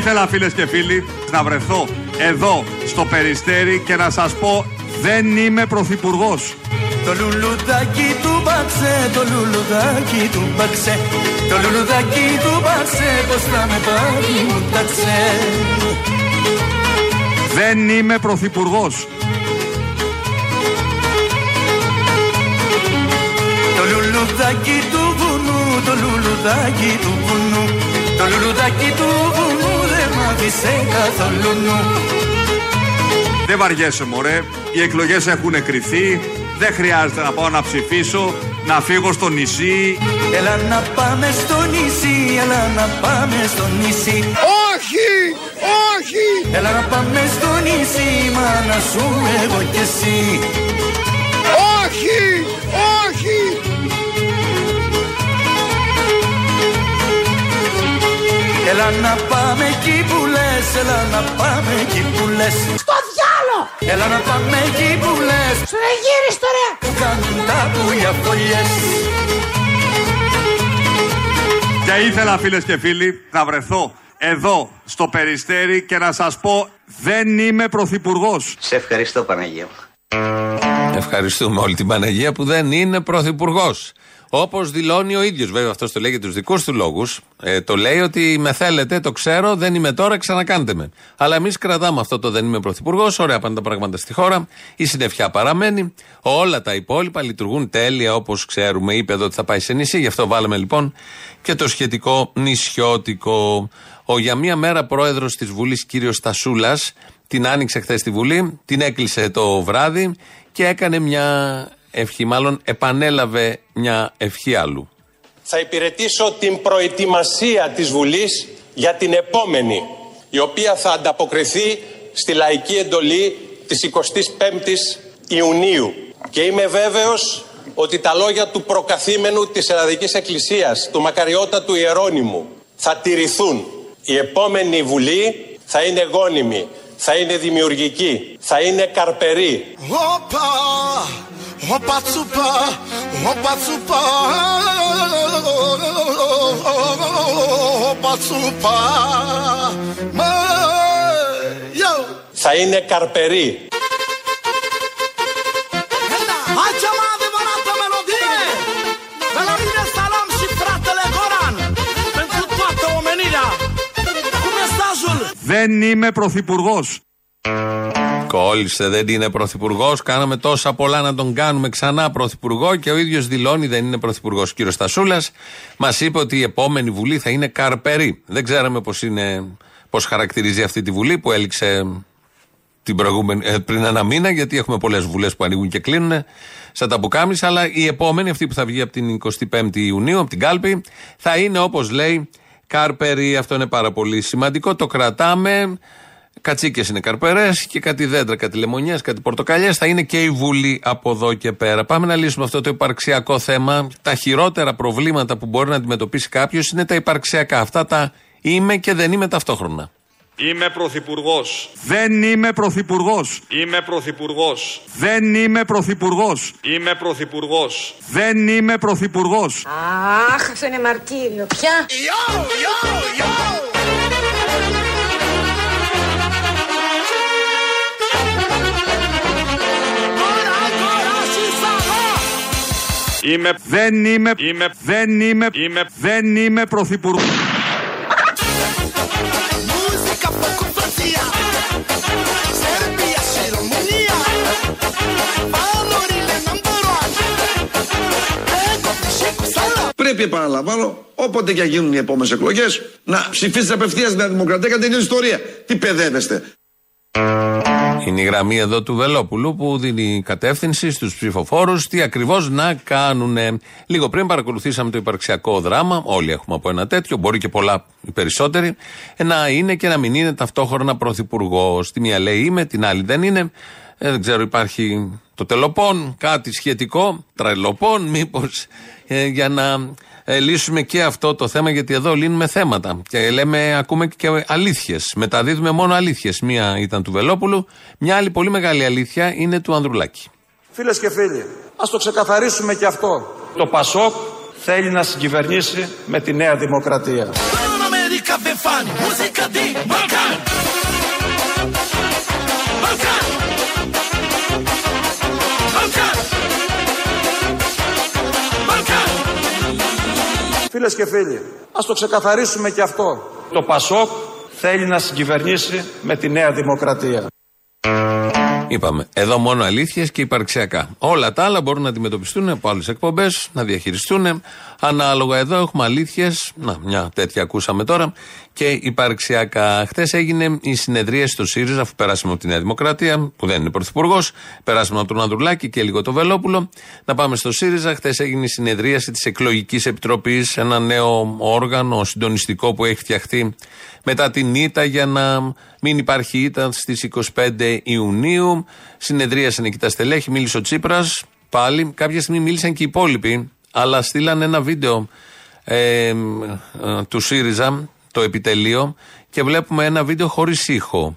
Και ήθελα φίλες και φίλοι να βρεθώ εδώ στο Περιστέρι και να σας πω δεν είμαι πρωθυπουργός. Το λουλουδάκι του μπαξέ, το λουλουδάκι του μπαξέ Το λουλουδάκι του μπαξέ, πως θα με πάρει μου ταξέ Δεν είμαι πρωθυπουργός. Το λουλουδάκι του βουνού, το λουλουδάκι του βουνού Το λουλουδάκι του βουνού δεν μ' άφησε καθόλου νου Δεν βαριέσαι μωρέ, οι εκλογές έχουν κρυθεί, δεν χρειάζεται να πάω να ψηφίσω, να φύγω στο νησί. Έλα να πάμε στο νησί, έλα να πάμε στο νησί Όχι! Όχι! Έλα να πάμε στο νησί, μάνα σου εγώ κι εσύ Όχι! Όχι! Έλα να πάμε εκεί που λες, έλα να πάμε εκεί που λες Στο διάλο! Έλα να πάμε εκεί που λες Στο γύριστο ρε! Που κάνουν τα πουλιά φωλιές Και ήθελα φίλες και φίλοι να βρεθώ εδώ στο Περιστέρι και να σας πω δεν είμαι πρωθυπουργός. Σε ευχαριστώ Παναγία μου. Ευχαριστούμε όλη την Παναγία που δεν είναι πρωθυπουργός. Όπως δηλώνει ο ίδιος, βέβαια αυτός το λέει για τους δικούς του λόγους. Ε, το λέει ότι με θέλετε, το ξέρω, δεν είμαι τώρα, ξανακάντε με. Αλλά εμείς κρατάμε αυτό το δεν είμαι πρωθυπουργός, ωραία πάνε τα πράγματα στη χώρα. Η συννεφιά παραμένει. Όλα τα υπόλοιπα λειτουργούν τέλεια όπως ξέρουμε. Είπε εδώ ότι θα πάει σε νησί, γι' αυτό βάλαμε λοιπόν και το σχετικό νησιώτικο. Ο για μία μέρα πρόεδρος της Βουλής, κύριος Στασούλας, την άνοιξε χθες στη Βουλή, την έκλεισε το βράδυ και έκανε μια ευχή, μάλλον επανέλαβε μια ευχή άλλου. θα υπηρετήσω την προετοιμασία της Βουλής για την επόμενη, η οποία θα ανταποκριθεί στη λαϊκή εντολή της 25ης Ιουνίου. Και είμαι βέβαιος ότι τα λόγια του προκαθήμενου της Ελλαδικής Εκκλησίας, του μακαριότατου Ιερώνυμου, θα τηρηθούν. Η επόμενη Βουλή θα είναι γόνιμη, θα είναι δημιουργική, θα είναι καρπερή, Όπα! Σα είναι καρτερή! Τα λάμισ πράτε τώρα! Δεν φουπάνε ο μενίδα που με στάζουν! Δεν είμαι προθυπουργό. Κόλλησε, δεν είναι πρωθυπουργός. Κάναμε τόσα πολλά να τον κάνουμε ξανά πρωθυπουργό και ο ίδιος δηλώνει δεν είναι πρωθυπουργός. Ο κύριος Στασούλας μας είπε ότι η επόμενη Βουλή θα είναι καρπερή. Δεν ξέραμε πώς πώς χαρακτηρίζει αυτή τη Βουλή που έληξε την προηγούμενη, ε, πριν ένα μήνα, γιατί έχουμε πολλές βουλές που ανοίγουν και κλείνουν, σαν τα πουκάμισα. Αλλά η επόμενη, αυτή που θα βγει από την 25η Ιουνίου, από την κάλπη, θα είναι όπως λέει Κάρπερι. Αυτό είναι πάρα πολύ σημαντικό. Το κρατάμε. Κατσίκες είναι καρπερές και κάτι δέντρα, κάτι λεμονιές, κάτι πορτοκαλιές. Θα είναι και η Βουλή από εδώ και πέρα. Πάμε να λύσουμε αυτό το υπαρξιακό θέμα. Τα χειρότερα προβλήματα που μπορεί να αντιμετωπίσει κάποιος είναι τα υπαρξιακά. Αυτά τα είμαι και δεν είμαι ταυτόχρονα. Είμαι πρωθυπουργός. Δεν είμαι πρωθυπουργός. Είμαι πρωθυπουργός. Δεν είμαι πρωθυπουργός. Είμαι πρωθυπουργός. Δεν είμαι πρωθυπουργός. Αχ, αυτό είναι μαρτύριο. Πια. Yo! Yo! Yo! Είμαι, δεν είμαι, είμαι, δεν είμαι, είμαι, δεν είμαι πρωθυπουργός. Muzica făcut frăția Serbia și România Valorile number one Pe copii și cu sala Πρέπει, επαναλαμβάνω, όποτε και γίνουν οι επόμενες εκλογές, να ψηφίσετε απευθείας Νέα Δημοκρατία για την ιστορία. Τι παιδεύεστε. Είναι η γραμμή εδώ του Βελόπουλου που δίνει κατεύθυνση στους ψηφοφόρους τι ακριβώς να κάνουν. Λίγο πριν παρακολουθήσαμε το υπαρξιακό δράμα. Όλοι έχουμε από ένα τέτοιο, μπορεί και πολλά οι περισσότεροι. ε, Να είναι και να μην είναι ταυτόχρονα πρωθυπουργός. Τη μία λέει είμαι, την άλλη δεν είναι. Ε, δεν ξέρω, υπάρχει το τελοπών, κάτι σχετικό, τρελοπών, μήπως για να ε, λύσουμε και αυτό το θέμα, γιατί εδώ λύνουμε θέματα. Και λέμε, ακούμε και αλήθειες. Μεταδίδουμε μόνο αλήθειες. Μία ήταν του Βελόπουλου, μια άλλη πολύ μεγάλη αλήθεια είναι του Ανδρουλάκη. Φίλες και φίλοι, ας το ξεκαθαρίσουμε και αυτό. Το Πασόκ θέλει να συγκυβερνήσει με τη Νέα Δημοκρατία. Φίλες και φίλοι, ας το ξεκαθαρίσουμε και αυτό. Το Πασόκ θέλει να συγκυβερνήσει με τη Νέα Δημοκρατία. Είπαμε, εδώ μόνο αλήθειες και υπαρξιακά. Όλα τα άλλα μπορούν να αντιμετωπιστούν από άλλες εκπομπές, να διαχειριστούν. Ανάλογα εδώ έχουμε αλήθειες. Να, μια τέτοια ακούσαμε τώρα. Και υπαρξιακά. Χθες έγινε η συνεδρία στο ΣΥΡΙΖΑ, αφού περάσαμε από τη Νέα Δημοκρατία, που δεν είναι πρωθυπουργός. Περάσαμε από τον Ανδρουλάκη και λίγο το Βελόπουλο. Να πάμε στο ΣΥΡΙΖΑ. Χθες έγινε η συνεδρίαση της Εκλογικής Επιτροπής, ένα νέο όργανο συντονιστικό που έχει φτιαχτεί μετά την ήττα για να μην υπάρχει ήττα στις 25 Ιουνίου. Συνεδρίασαν εκεί τα στελέχη, μίλησε ο Τσίπρας. Πάλι κάποια στιγμή μίλησαν και οι υπόλοιποι, αλλά στείλαν ένα βίντεο ε, ε, του ΣΥΡΙΖΑ, το επιτελείο, και βλέπουμε ένα βίντεο χωρίς ήχο.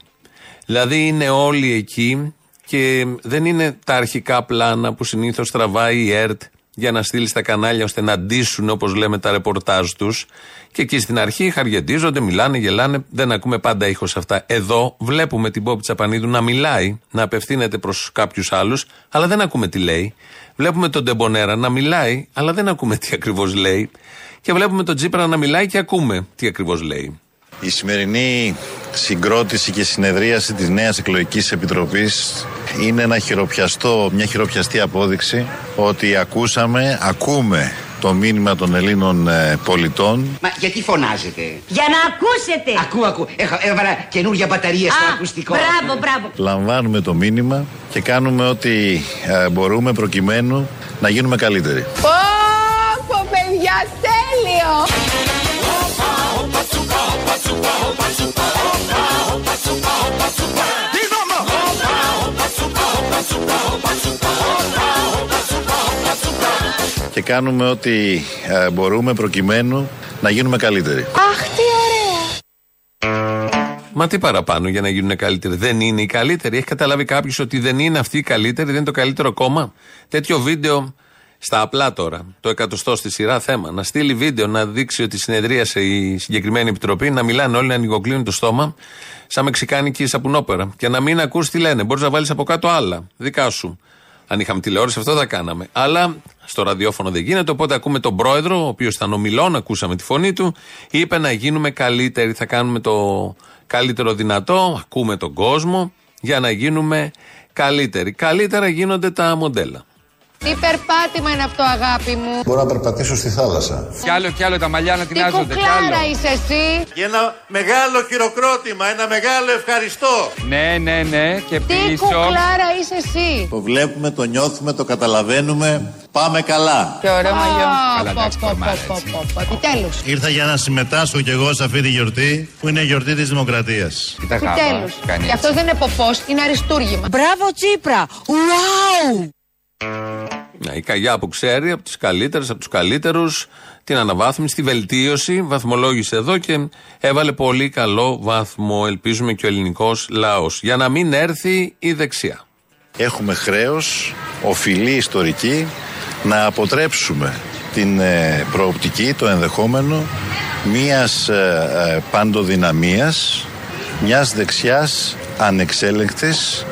Δηλαδή είναι όλοι εκεί και δεν είναι τα αρχικά πλάνα που συνήθως τραβάει η ΕΡΤ για να στείλεις στα κανάλια ώστε να ντύσουν όπως λέμε τα ρεπορτάζ τους. Και εκεί στην αρχή χαριετίζονται, μιλάνε, γελάνε. Δεν ακούμε πάντα ήχος αυτά. Εδώ βλέπουμε την Πόπη Τσαπανίδου να μιλάει, να απευθύνεται προς κάποιους άλλους, αλλά δεν ακούμε τι λέει. Βλέπουμε τον Ντεμπονέρα να μιλάει, αλλά δεν ακούμε τι ακριβώς λέει. Και βλέπουμε τον Τζίπρα να μιλάει και ακούμε τι ακριβώς λέει. Η σημερινή συγκρότηση και συνεδρίαση της νέας εκλογικής επιτροπής είναι ένα χειροπιαστό, μια χειροπιαστή απόδειξη ότι ακούσαμε, ακούμε το μήνυμα των Ελλήνων ε, πολιτών. Μα γιατί φωνάζετε; Για να ακούσετε. Ακού, ακού. Έχω, έβαλα καινούργια μπαταρία στο Α, ακουστικό. Μπράβο, μπράβο. Λαμβάνουμε το μήνυμα και κάνουμε ό,τι ε, μπορούμε προκειμένου να γίνουμε καλύτεροι. Πω, παιδιά, τέλειο. Και κάνουμε ό,τι ε, μπορούμε προκειμένου να γίνουμε καλύτεροι. Αχ, τι ωραία. Μα τι παραπάνω για να γίνουν καλύτεροι. Δεν είναι οι καλύτεροι. Έχει καταλάβει κάποιος ότι δεν είναι αυτοί οι καλύτεροι, δεν είναι το καλύτερο κόμμα; Τέτοιο βίντεο στα απλά τώρα, το εκατοστό στη σειρά θέμα. Να στείλει βίντεο να δείξει ότι συνεδρίασε η συγκεκριμένη επιτροπή, να μιλάνε όλοι, να ανοιγοκλίνουν το στόμα, σαν μεξικάνικη σαπουνόπερα. Και να μην ακούς τι λένε. Μπορείς να βάλεις από κάτω άλλα, δικά σου. Αν είχαμε τηλεόραση, αυτό θα κάναμε. Αλλά στο ραδιόφωνο δεν γίνεται. Οπότε ακούμε τον πρόεδρο, ο οποίος ήταν ομιλών, ακούσαμε τη φωνή του, είπε να γίνουμε καλύτεροι. Θα κάνουμε το καλύτερο δυνατό. Ακούμε τον κόσμο για να γίνουμε καλύτεροι. Καλύτερα γίνονται τα μοντέλα. Τι περπάτημα είναι αυτό, αγάπη μου. Μπορώ να περπατήσω στη θάλασσα. Κι άλλο, κι άλλο τα μαλλιά να Τι κουκλάρα είσαι εσύ; Και ένα μεγάλο χειροκρότημα, ένα μεγάλο ευχαριστώ. Ναι, ναι, ναι. Και Τι κουκλάρα είσαι εσύ; Το βλέπουμε, το νιώθουμε, το καταλαβαίνουμε. Πάμε καλά. Και ωραίο μαλλιό. Καλά, εντάξει, κορμάρα, έτσι. Επιτέλους. Ήρθα για να συμμετάσχω κι εγώ σε αυτή τη γιορτή που είναι η γιορτή της Δημοκρατίας. Κοίτα γάμα, Επιτέλους. κάνει Και έτσι. αυτός δεν είναι ποπός, είναι αριστούργημα. Μπράβο, Τσίπρα. Wow. Ναι, η Καγιά που ξέρει από τις καλύτερες, από τους καλύτερους, την αναβάθμιση, τη βελτίωση, βαθμολόγησε εδώ και έβαλε πολύ καλό βαθμό. Ελπίζουμε και ο ελληνικός λαός. Για να μην έρθει η δεξιά. Έχουμε χρέος, οφειλή ιστορική, να αποτρέψουμε την ε, προοπτική, το ενδεχόμενο μιας ε, ε, παντοδυναμίας, μιας δεξιάς ανεξέλεγκτης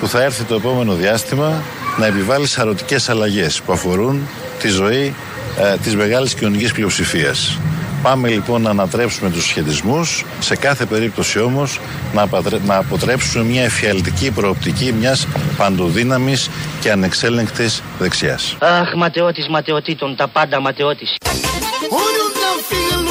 που θα έρθει το επόμενο διάστημα να επιβάλλεις σαρωτικές αλλαγές που αφορούν τη ζωή ε, της μεγάλης κοινωνικής πλειοψηφίας. Πάμε λοιπόν να ανατρέψουμε τους σχετισμούς, σε κάθε περίπτωση όμως να, απατρέ- να αποτρέψουμε μια εφιαλτική προοπτική μιας παντοδύναμης και ανεξέλεγκτης δεξιάς. Αχ, ματαιώτης ματαιωτήτων, τα πάντα ματαιώτης. Oriunde am fi în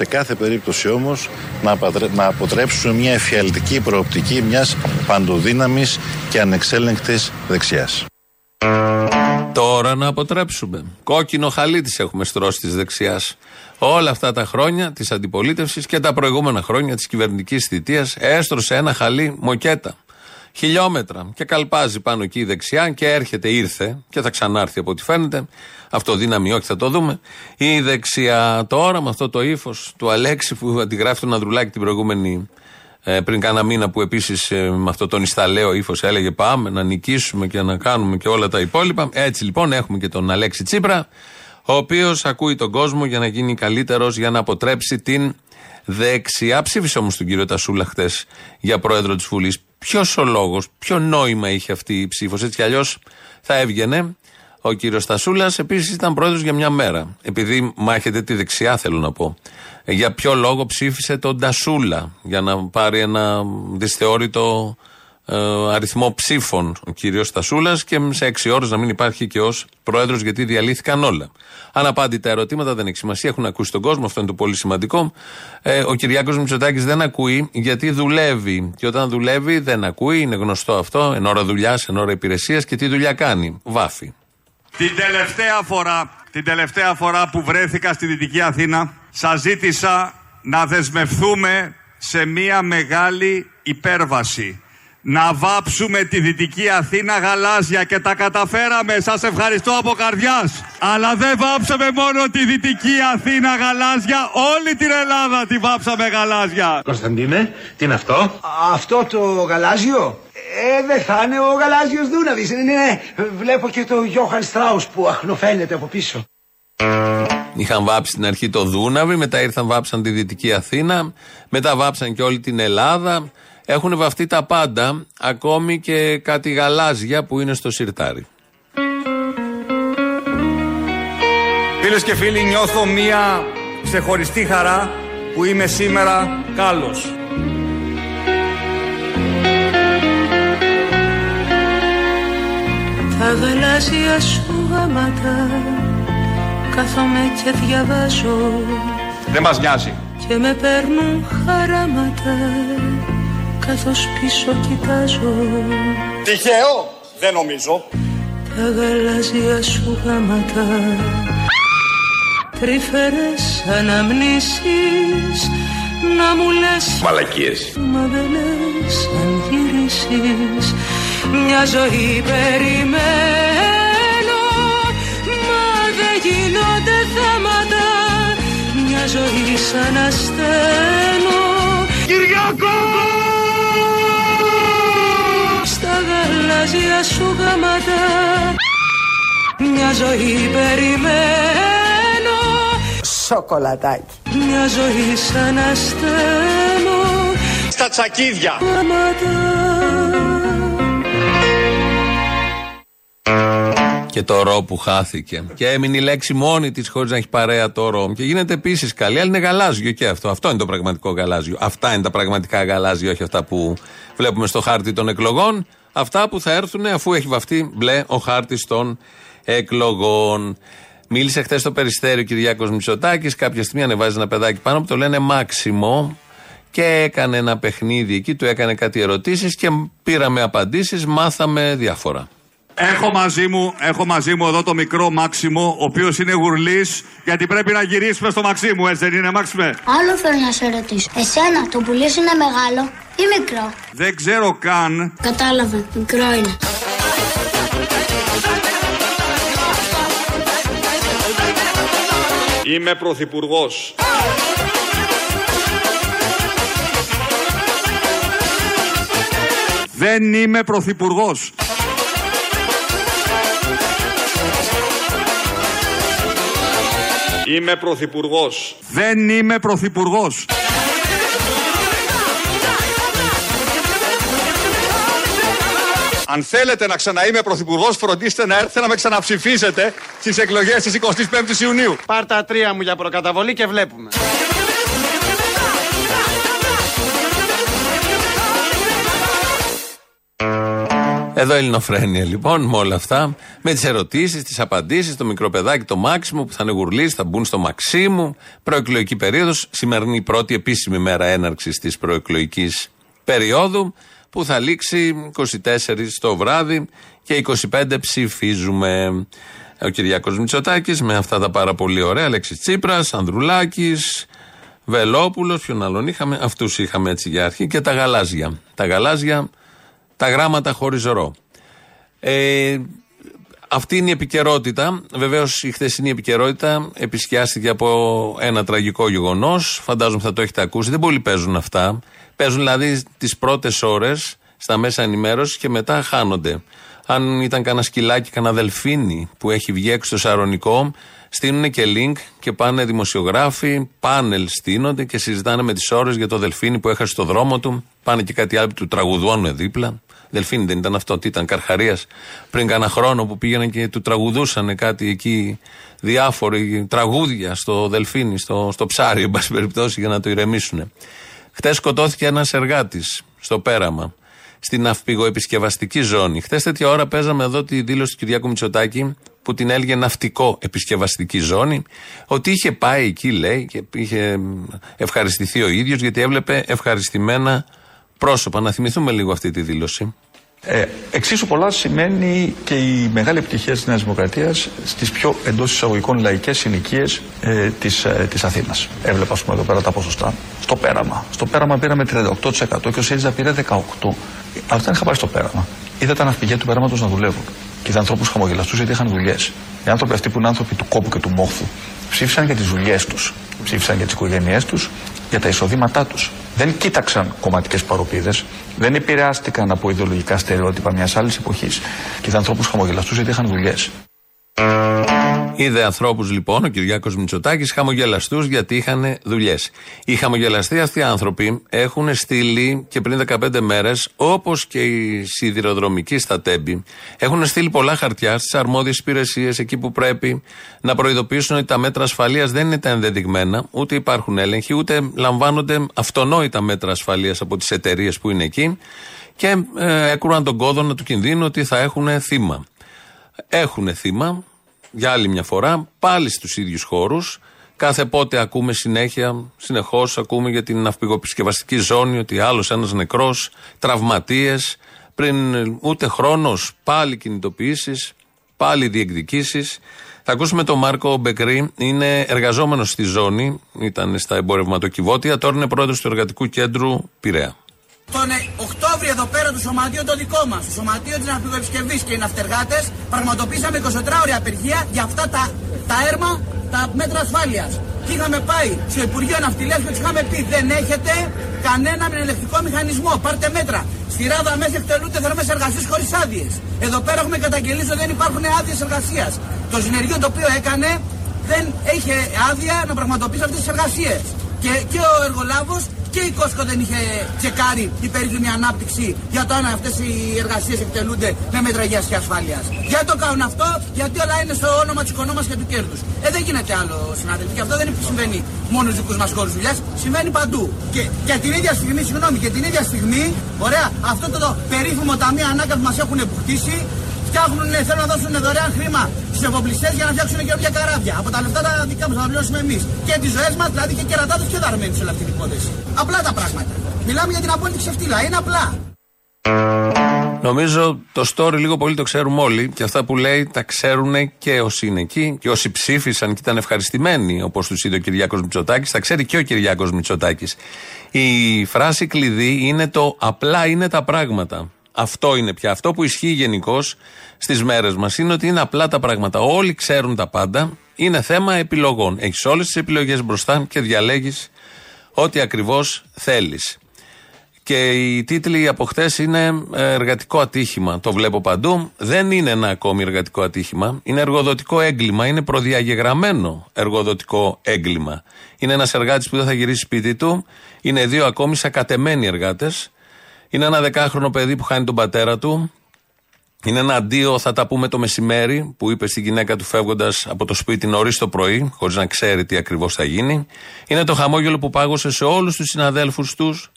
Σε κάθε περίπτωση όμως να, απατρέ- να αποτρέψουμε μια εφιαλτική προοπτική μιας παντοδύναμης και ανεξέλεγκτης δεξιάς. Τώρα να αποτρέψουμε. Κόκκινο χαλί τη έχουμε στρώσει της δεξιάς. Όλα αυτά τα χρόνια της αντιπολίτευσης και τα προηγούμενα χρόνια της κυβερνητικής θητείας έστρωσε ένα χαλί μοκέτα. Χιλιόμετρα. Και καλπάζει πάνω εκεί η δεξιά και έρχεται, ήρθε και θα ξανάρθει από ό,τι φαίνεται. Αυτό δύναμη, όχι, θα το δούμε. Η δεξιά τώρα με αυτό το ύφος του Αλέξη που αντιγράφει τον Ανδρουλάκη την προηγούμενη ε, πριν κάνα μήνα που επίσης με αυτό τον Ισταλέο ύφος έλεγε Πάμε να νικήσουμε και να κάνουμε και όλα τα υπόλοιπα. Έτσι λοιπόν έχουμε και τον Αλέξη Τσίπρα, ο οποίος ακούει τον κόσμο για να γίνει καλύτερος, για να αποτρέψει την δεξιά. Ψήφισε όμως τον κύριο Τασούλα χτες για πρόεδρο της Βουλής. Ποιος ο λόγος, ποιο νόημα είχε αυτή η ψήφος. Έτσι κι αλλιώς θα έβγαινε. Ο κύριος Τασούλα επίσης ήταν πρόεδρος για μια μέρα. Επειδή μάχεται τη δεξιά, θέλω να πω. Ε, για ποιο λόγο ψήφισε τον Τασούλα, για να πάρει ένα δυσθεώρητο ε, αριθμό ψήφων ο κύριος Τασούλα και σε έξι ώρες να μην υπάρχει και ως πρόεδρος, γιατί διαλύθηκαν όλα. Αναπάντητα ερωτήματα δεν έχει σημασία, έχουν ακούσει τον κόσμο, αυτό είναι το πολύ σημαντικό. Ε, ο Κυριάκος Μητσοτάκης δεν ακούει γιατί δουλεύει. Και όταν δουλεύει δεν ακούει, είναι γνωστό αυτό, εν ώρα δουλειάς, εν ώρα υπηρεσίας και τι δουλειά κάνει. Βάφει. Την τελευταία φορά, την τελευταία φορά που βρέθηκα στη Δυτική Αθήνα, σας ζήτησα να δεσμευθούμε σε μία μεγάλη υπέρβαση. Να βάψουμε τη Δυτική Αθήνα γαλάζια και τα καταφέραμε. Σας ευχαριστώ από καρδιάς. Αλλά δεν βάψαμε μόνο τη Δυτική Αθήνα γαλάζια, όλη την Ελλάδα τη βάψαμε γαλάζια. Κωνσταντίνε, τι είναι αυτό; Αυτό το γαλάζιο; Ε, δεν θα είναι ο γαλάζιος Δούναβης. Ναι, ναι, βλέπω και το Γιώχαν Στράους που αχνοφαίνεται από πίσω. Είχαν βάψει στην αρχή το Δούναβη, μετά ήρθαν βάψαν τη Δυτική Αθήνα, μετά βάψαν και όλη την Ελλάδα. Έχουν βαφτεί τα πάντα, ακόμη και κάτι γαλάζια που είναι στο σιρτάρι. Φίλες και φίλοι, νιώθω μία ξεχωριστή χαρά που είμαι σήμερα κάλος. Τα γαλάζια σου γάματα Κάθομαι και διαβάζω Δεν μας νοιάζει Και με παίρνουν χαράματα Καθώς πίσω κοιτάζω. Τυχαίο δεν νομίζω. Τα γαλάζια σου γάματα. Τρυφερές αναμνήσεις. Να μου λες Μαλακίες. Μα δεν λες αν γυρίσεις. Μια ζωή περιμένω Μα δεν γίνονται θέματα. Μια ζωή σαν αστένω Κυριακό γαλάζια σου γάματα Μια ζωή περιμένω Σοκολατάκι Μια ζωή σαν αστένω Στα τσακίδια Και το ρο που χάθηκε. Και έμεινε η λέξη μόνη της χωρίς να έχει παρέα το ρο. Και γίνεται επίσης καλή, αλλά είναι γαλάζιο και αυτό. Αυτό είναι το πραγματικό γαλάζιο. Αυτά είναι τα πραγματικά γαλάζια, όχι αυτά που βλέπουμε στο χάρτη των εκλογών. Αυτά που θα έρθουν αφού έχει βαφτεί μπλε ο χάρτης των εκλογών. Μίλησε χθες στο περιστέριο ο Κυριάκος Μητσοτάκης. Κάποια στιγμή ανεβάζει ένα παιδάκι πάνω που το λένε Μάξιμο και έκανε ένα παιχνίδι εκεί, του έκανε κάτι ερωτήσεις και πήραμε απαντήσεις, μάθαμε διάφορα. Έχω μαζί μου, έχω μαζί μου εδώ το μικρό Μάξιμο, ο οποίος είναι γουρλής, γιατί πρέπει να γυρίσουμε στο Μαξίμου, έτσι δεν είναι Μάξιμε; Άλλο θέλω να σε ρωτήσω. Εσένα το πουλί σου είναι μεγάλο ή μικρό; Δεν ξέρω καν. Κατάλαβα, μικρό είναι. Είμαι πρωθυπουργός. Δεν είμαι πρωθυπουργός. Είμαι πρωθυπουργός. Δεν είμαι πρωθυπουργός. Αν θέλετε να ξαναείμαι πρωθυπουργός, φροντίστε να έρθετε να με ξαναψηφίσετε στις εκλογές της 25ης Ιουνίου. Πάρ τα τρία μου για προκαταβολή και βλέπουμε. Εδώ Ελληνοφρένια λοιπόν με όλα αυτά. Με τις ερωτήσεις, τις απαντήσεις, το μικρό παιδάκι, το Μάξιμο που θα είναι γουρλή, θα μπουν στο Μαξίμου. Προεκλογική περίοδος. Σημερινή η πρώτη επίσημη μέρα έναρξης της προεκλογικής περίοδου που θα λήξει 24 το βράδυ και 25 ψηφίζουμε. Ο Κυριάκος Μητσοτάκης με αυτά τα πάρα πολύ ωραία. Αλέξης Τσίπρας, Ανδρουλάκης, Βελόπουλος, ποιον άλλον είχαμε. Αυτούς είχαμε έτσι για αρχή και τα γαλάζια. Τα γαλάζια τα γράμματα χωρίς ρο. Ε, Αυτή είναι η επικαιρότητα. Βεβαίως η χθεσινή επικαιρότητα επισκιάστηκε από ένα τραγικό γεγονός. Φαντάζομαι θα το έχετε ακούσει. Δεν πολύ παίζουν αυτά. Παίζουν δηλαδή τις πρώτες ώρες στα μέσα ενημέρωσης και μετά χάνονται. Αν ήταν κανένα σκυλάκι, κανένα δελφίνι που έχει βγει έξω στο Σαρονικό, στείλουν και link και πάνε δημοσιογράφοι, πάνελ στείνονται και συζητάνε με τις ώρες για το δελφίνι που έχασε το δρόμο του. Πάνε και κάτι άλλο που του τραγουδώνουν δίπλα. Δελφίνι δεν ήταν αυτό, τι ήταν, Καρχαρίας. Πριν κάνα χρόνο που πήγαιναν και του τραγουδούσαν κάτι εκεί, διάφοροι τραγούδια στο Δελφίνι, στο, στο ψάρι, εν πάση περιπτώσει, για να το ηρεμήσουν. Χτες σκοτώθηκε ένας εργάτης στο πέραμα, στην ναυπηγοεπισκευαστική ζώνη. Χθε τέτοια ώρα παίζαμε εδώ τη δήλωση του Κυριάκου Μητσοτάκη, που την έλεγε ναυτικό επισκευαστική ζώνη, ότι είχε πάει εκεί, λέει, και είχε ευχαριστηθεί ο ίδιος, γιατί έβλεπε ευχαριστημένα πρόσωπα. Να θυμηθούμε λίγο αυτή τη δήλωση. Ε, εξίσου πολλά σημαίνει και η μεγάλη επιτυχία της Νέας Δημοκρατίας στις πιο εντός εισαγωγικών λαϊκές συνοικίες ε, της, ε, της Αθήνας. Έβλεπα ας πούμε εδώ πέρα τα ποσοστά. Στο πέραμα. Στο πέραμα πήραμε 38% και ο ΣΥΡΙΖΑ πήρε 18%. Αλλά δεν είχα πάει στο πέραμα. Είδα τα ναυπηγεία του πέραματος να δουλεύουν. Και είδα ανθρώπους χαμογελαστούς γιατί είχαν δουλειές. Οι άνθρωποι αυτοί που είναι άνθρωποι του κόπου και του μόχθου ψήφισαν για τις δουλειές τους. Ψήφισαν για τις οικογένειές τους, για τα εισοδήματά τους. Δεν κοίταξαν κομματικές παροπίδες, δεν επηρεάστηκαν από ιδεολογικά στερεότυπα μιας άλλης εποχής. Και είδα ανθρώπους χαμογελαστούς γιατί είχαν δουλειές. Είδε ανθρώπους λοιπόν, ο Κυριάκος Μητσοτάκης, χαμογελαστούς γιατί είχαν δουλειές. Οι χαμογελαστοί αυτοί άνθρωποι έχουν στείλει και πριν 15 μέρες, όπως και οι σιδηροδρομικοί στα τέμπη, έχουν στείλει πολλά χαρτιά στις αρμόδιες υπηρεσίες, εκεί που πρέπει να προειδοποιήσουν ότι τα μέτρα ασφαλείας δεν είναι τα ενδεδειγμένα, ούτε υπάρχουν έλεγχοι, ούτε λαμβάνονται αυτονόητα μέτρα ασφαλείας από τις εταιρείες που είναι εκεί και ε, έκρουαν τον κόδωνα του κινδύνου ότι θα έχουν θύμα. Έχουν θύμα, για άλλη μια φορά, πάλι στους ίδιους χώρους. Κάθε πότε ακούμε συνέχεια, συνεχώς ακούμε για την ναυπηγοεπισκευαστική ζώνη ότι άλλος ένας νεκρός, τραυματίες. Πριν ούτε χρόνος, πάλι κινητοποιήσεις, πάλι διεκδικήσεις. Θα ακούσουμε τον Μάρκο Μπεκρή, είναι εργαζόμενος στη ζώνη, ήταν στα εμπορευματοκιβώτια, τώρα είναι πρόεδρος του Εργατικού Κέντρου Πειραιά. Τον Οκτώβριο εδώ πέρα το σωματείο το δικό μας, το σωματείο της ναυπηγοεπισκευής και οι ναυτεργάτες, πραγματοποίησαμε 24 ώρια απεργία για αυτά τα, τα έρμα, τα μέτρα ασφάλειας. Και είχαμε πάει στο Υπουργείο Ναυτιλίας και τους είχαμε πει: Δεν έχετε κανέναν ελεκτικό μηχανισμό. Πάρτε μέτρα. Στη Ράδα μέσα εκτελούνται θερμές εργασίες χωρίς άδειες. Εδώ πέρα έχουμε καταγγελίσει ότι δεν υπάρχουν άδειες εργασίας. Το συνεργείο το οποίο έκανε δεν είχε άδεια να πραγματοποιήσει αυτές τις εργασίες. Και, και ο εργολάβος και η Κόσκο δεν είχε τσεκάρει την περίφημη ανάπτυξη για το αν αυτές οι εργασίες εκτελούνται με μέτρα υγείας και ασφάλειας. Γιατί το κάνουν αυτό, γιατί όλα είναι στο όνομα της οικονόμα και του κέρδους. Ε, δεν γίνεται άλλο, συνάδελφοι. Και αυτό δεν συμβαίνει μόνο στους δικούς μας χώρους δουλειάς, συμβαίνει παντού. Και, και την ίδια στιγμή, συγγνώμη, και την ίδια στιγμή, ωραία, αυτό το, το περίφημο ταμείο ανάκα που μας έχουν αποκτήσει, φτιάχνουν, θέλουν να δώσουν δωρεάν χρήμα στους εφοπλιστές για να φτιάξουν καινούργια καράβια. Από τα λεφτά τα δικά μας θα τα πληρώσουμε εμείς. Και τις ζωές μας, δηλαδή και κερατάδε και δαρμένοι σε όλη αυτή την υπόθεση. Απλά τα πράγματα. Μιλάμε για την απόλυτη ξεφτύλα. Είναι απλά. Νομίζω το story λίγο πολύ το ξέρουμε όλοι και αυτά που λέει τα ξέρουν και όσοι είναι εκεί και όσοι ψήφισαν και ήταν ευχαριστημένοι όπως τους είδε ο Κυριάκος Μητσοτάκης, τα ξέρει και ο Κυριάκος Μητσοτάκης. Η φράση κλειδί είναι το απλά είναι τα πράγματα. Αυτό είναι πια. Αυτό που ισχύει γενικώς στις μέρες μας είναι ότι είναι απλά τα πράγματα. Όλοι ξέρουν τα πάντα. Είναι θέμα επιλογών. Έχεις όλες τις επιλογές μπροστά και διαλέγεις ό,τι ακριβώς θέλεις. Και οι τίτλοι από χθε είναι ε, εργατικό ατύχημα. Το βλέπω παντού. Δεν είναι ένα ακόμη εργατικό ατύχημα. Είναι εργοδοτικό έγκλημα. Είναι προδιαγεγραμμένο εργοδοτικό έγκλημα. Είναι ένας εργάτης που δεν θα γυρίσει σπίτι του. Είναι δύο ακόμη σακατεμένοι εργάτες είναι ένα δεκάχρονο παιδί που χάνει τον πατέρα του. Είναι ένα αντίο, θα τα πούμε το μεσημέρι, που είπε στην γυναίκα του φεύγοντας από το σπίτι νωρίς το πρωί, χωρίς να ξέρει τι ακριβώς θα γίνει. Είναι το χαμόγελο που πάγωσε σε όλους τους συναδέλφους τους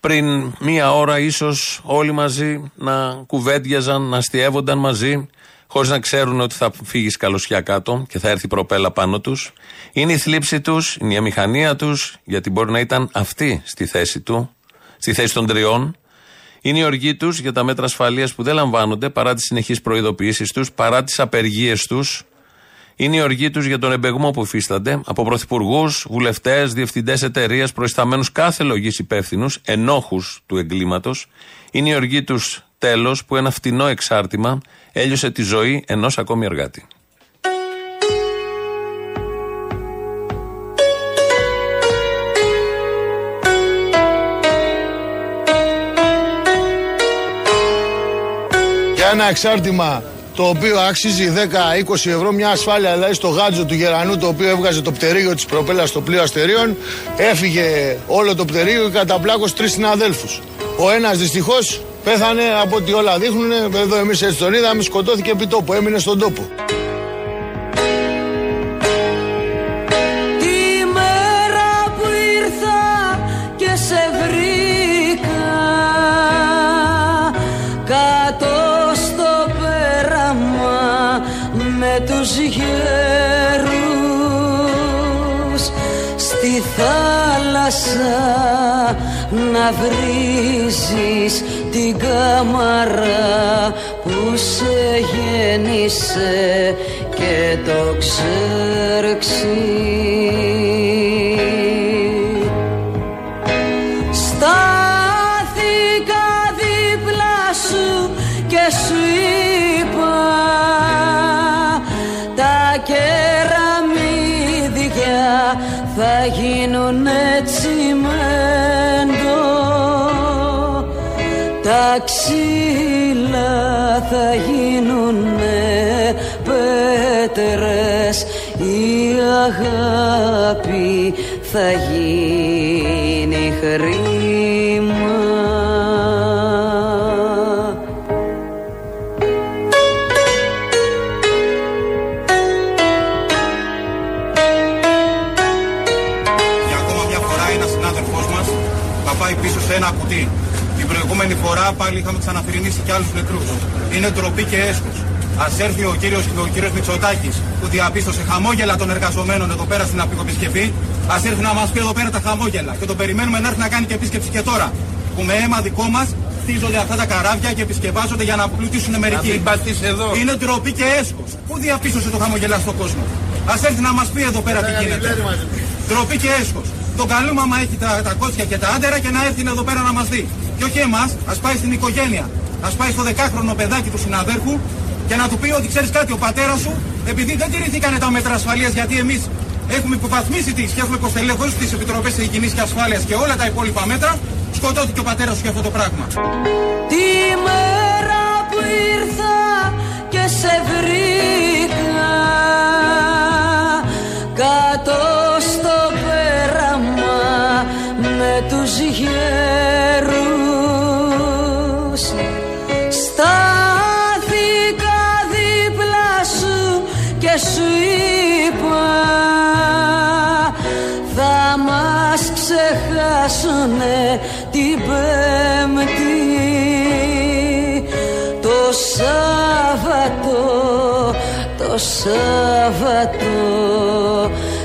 πριν μία ώρα, ίσως όλοι μαζί να κουβέντιαζαν, να αστείευονταν μαζί, χωρίς να ξέρουν ότι θα φύγει καλωσιά κάτω και θα έρθει προπέλα πάνω τους. Είναι η θλίψη τους, είναι η αμηχανία τους, γιατί μπορεί να ήταν αυτή στη θέση του, στη θέση των τριών, είναι η οργή τους για τα μέτρα ασφαλείας που δεν λαμβάνονται παρά τις συνεχείς προειδοποιήσεις τους, παρά τις απεργίες τους. Είναι η οργή τους για τον εμπεγμό που υφίστανται από πρωθυπουργούς, βουλευτές, διευθυντές εταιρεία, προϊσταμένους κάθε λογής υπεύθυνους, ενόχους του εγκλήματος. Είναι η οργή τους τέλος που ένα φτηνό εξάρτημα έλειωσε τη ζωή ενός ακόμη εργάτη. Για ένα εξάρτημα το οποίο αξίζει 10-20 ευρώ μια ασφάλεια δηλαδή στο γάτζο του Γερανού το οποίο έβγαζε το πτερίγιο της προπέλας στο πλοίο αστερίων έφυγε όλο το πτερίγιο και καταπλάκωσε τρεις συναδέλφους. Ο ένας δυστυχώς πέθανε από ό,τι όλα δείχνουν εδώ εμείς έτσι τον είδαμε σκοτώθηκε επί τόπου, έμεινε στον τόπο. Θάλασσα να βρίζεις την κάμαρα που σε γέννησε και το ξέρξεις. Τα ξύλα θα γίνουνε πέτρες η αγάπη θα γίνει χρήμα Για ακόμα μια φορά ένας συνάδελφός μας θα πάει πίσω σε ένα κουτί. Την προηγούμενη φορά πάλι είχαμε ξαναφυρινήσει και άλλους νεκρούς. Είναι ντροπή και έσχος. Α έρθει ο κύριος ο κύριος Μητσοτάκης που διαπίστωσε χαμόγελα των εργαζομένων εδώ πέρα στην απεικοπισκευή. Α έρθει να μας πει εδώ πέρα τα χαμόγελα. Και τον περιμένουμε να έρθει να κάνει και επίσκεψη και τώρα. Που με αίμα δικό μας χτίζονται αυτά τα καράβια και επισκευάζονται για να πλουτίσουν μερικοί. εδώ. Είναι ντροπή και έσχος. Πού διαπίστωσε το χαμογελά στον κόσμο; Α έρθει να μας πει εδώ πέρα τι γίνεται. Ντροπή και έσχος. Τον καλούμε άμα έχει τα, τα κότσια και τα άντερα και να έρθει εδώ πέρα να μας δει. Και όχι εμάς, ας πάει στην οικογένεια. Α πάει στο δεκάχρονο παιδάκι του συναδέρφου και να του πει ότι ξέρεις κάτι, ο πατέρας σου, επειδή δεν τηρηθήκανε τα μέτρα ασφαλείας, γιατί εμείς έχουμε υποβαθμίσει τις και έχουμε υποστελέχωση τις επιτροπές υγιεινής και ασφάλειας και όλα τα υπόλοιπα μέτρα, σκοτώθηκε ο πατέρας σου για αυτό το πράγμα. Τη μέρα που ήρθα και σε βρήκα κάτω στο πέραμα με τους γέρους και σου είπα θα μας ξεχάσουνε την πέμπτη. Το Σάββατο το Σάββατο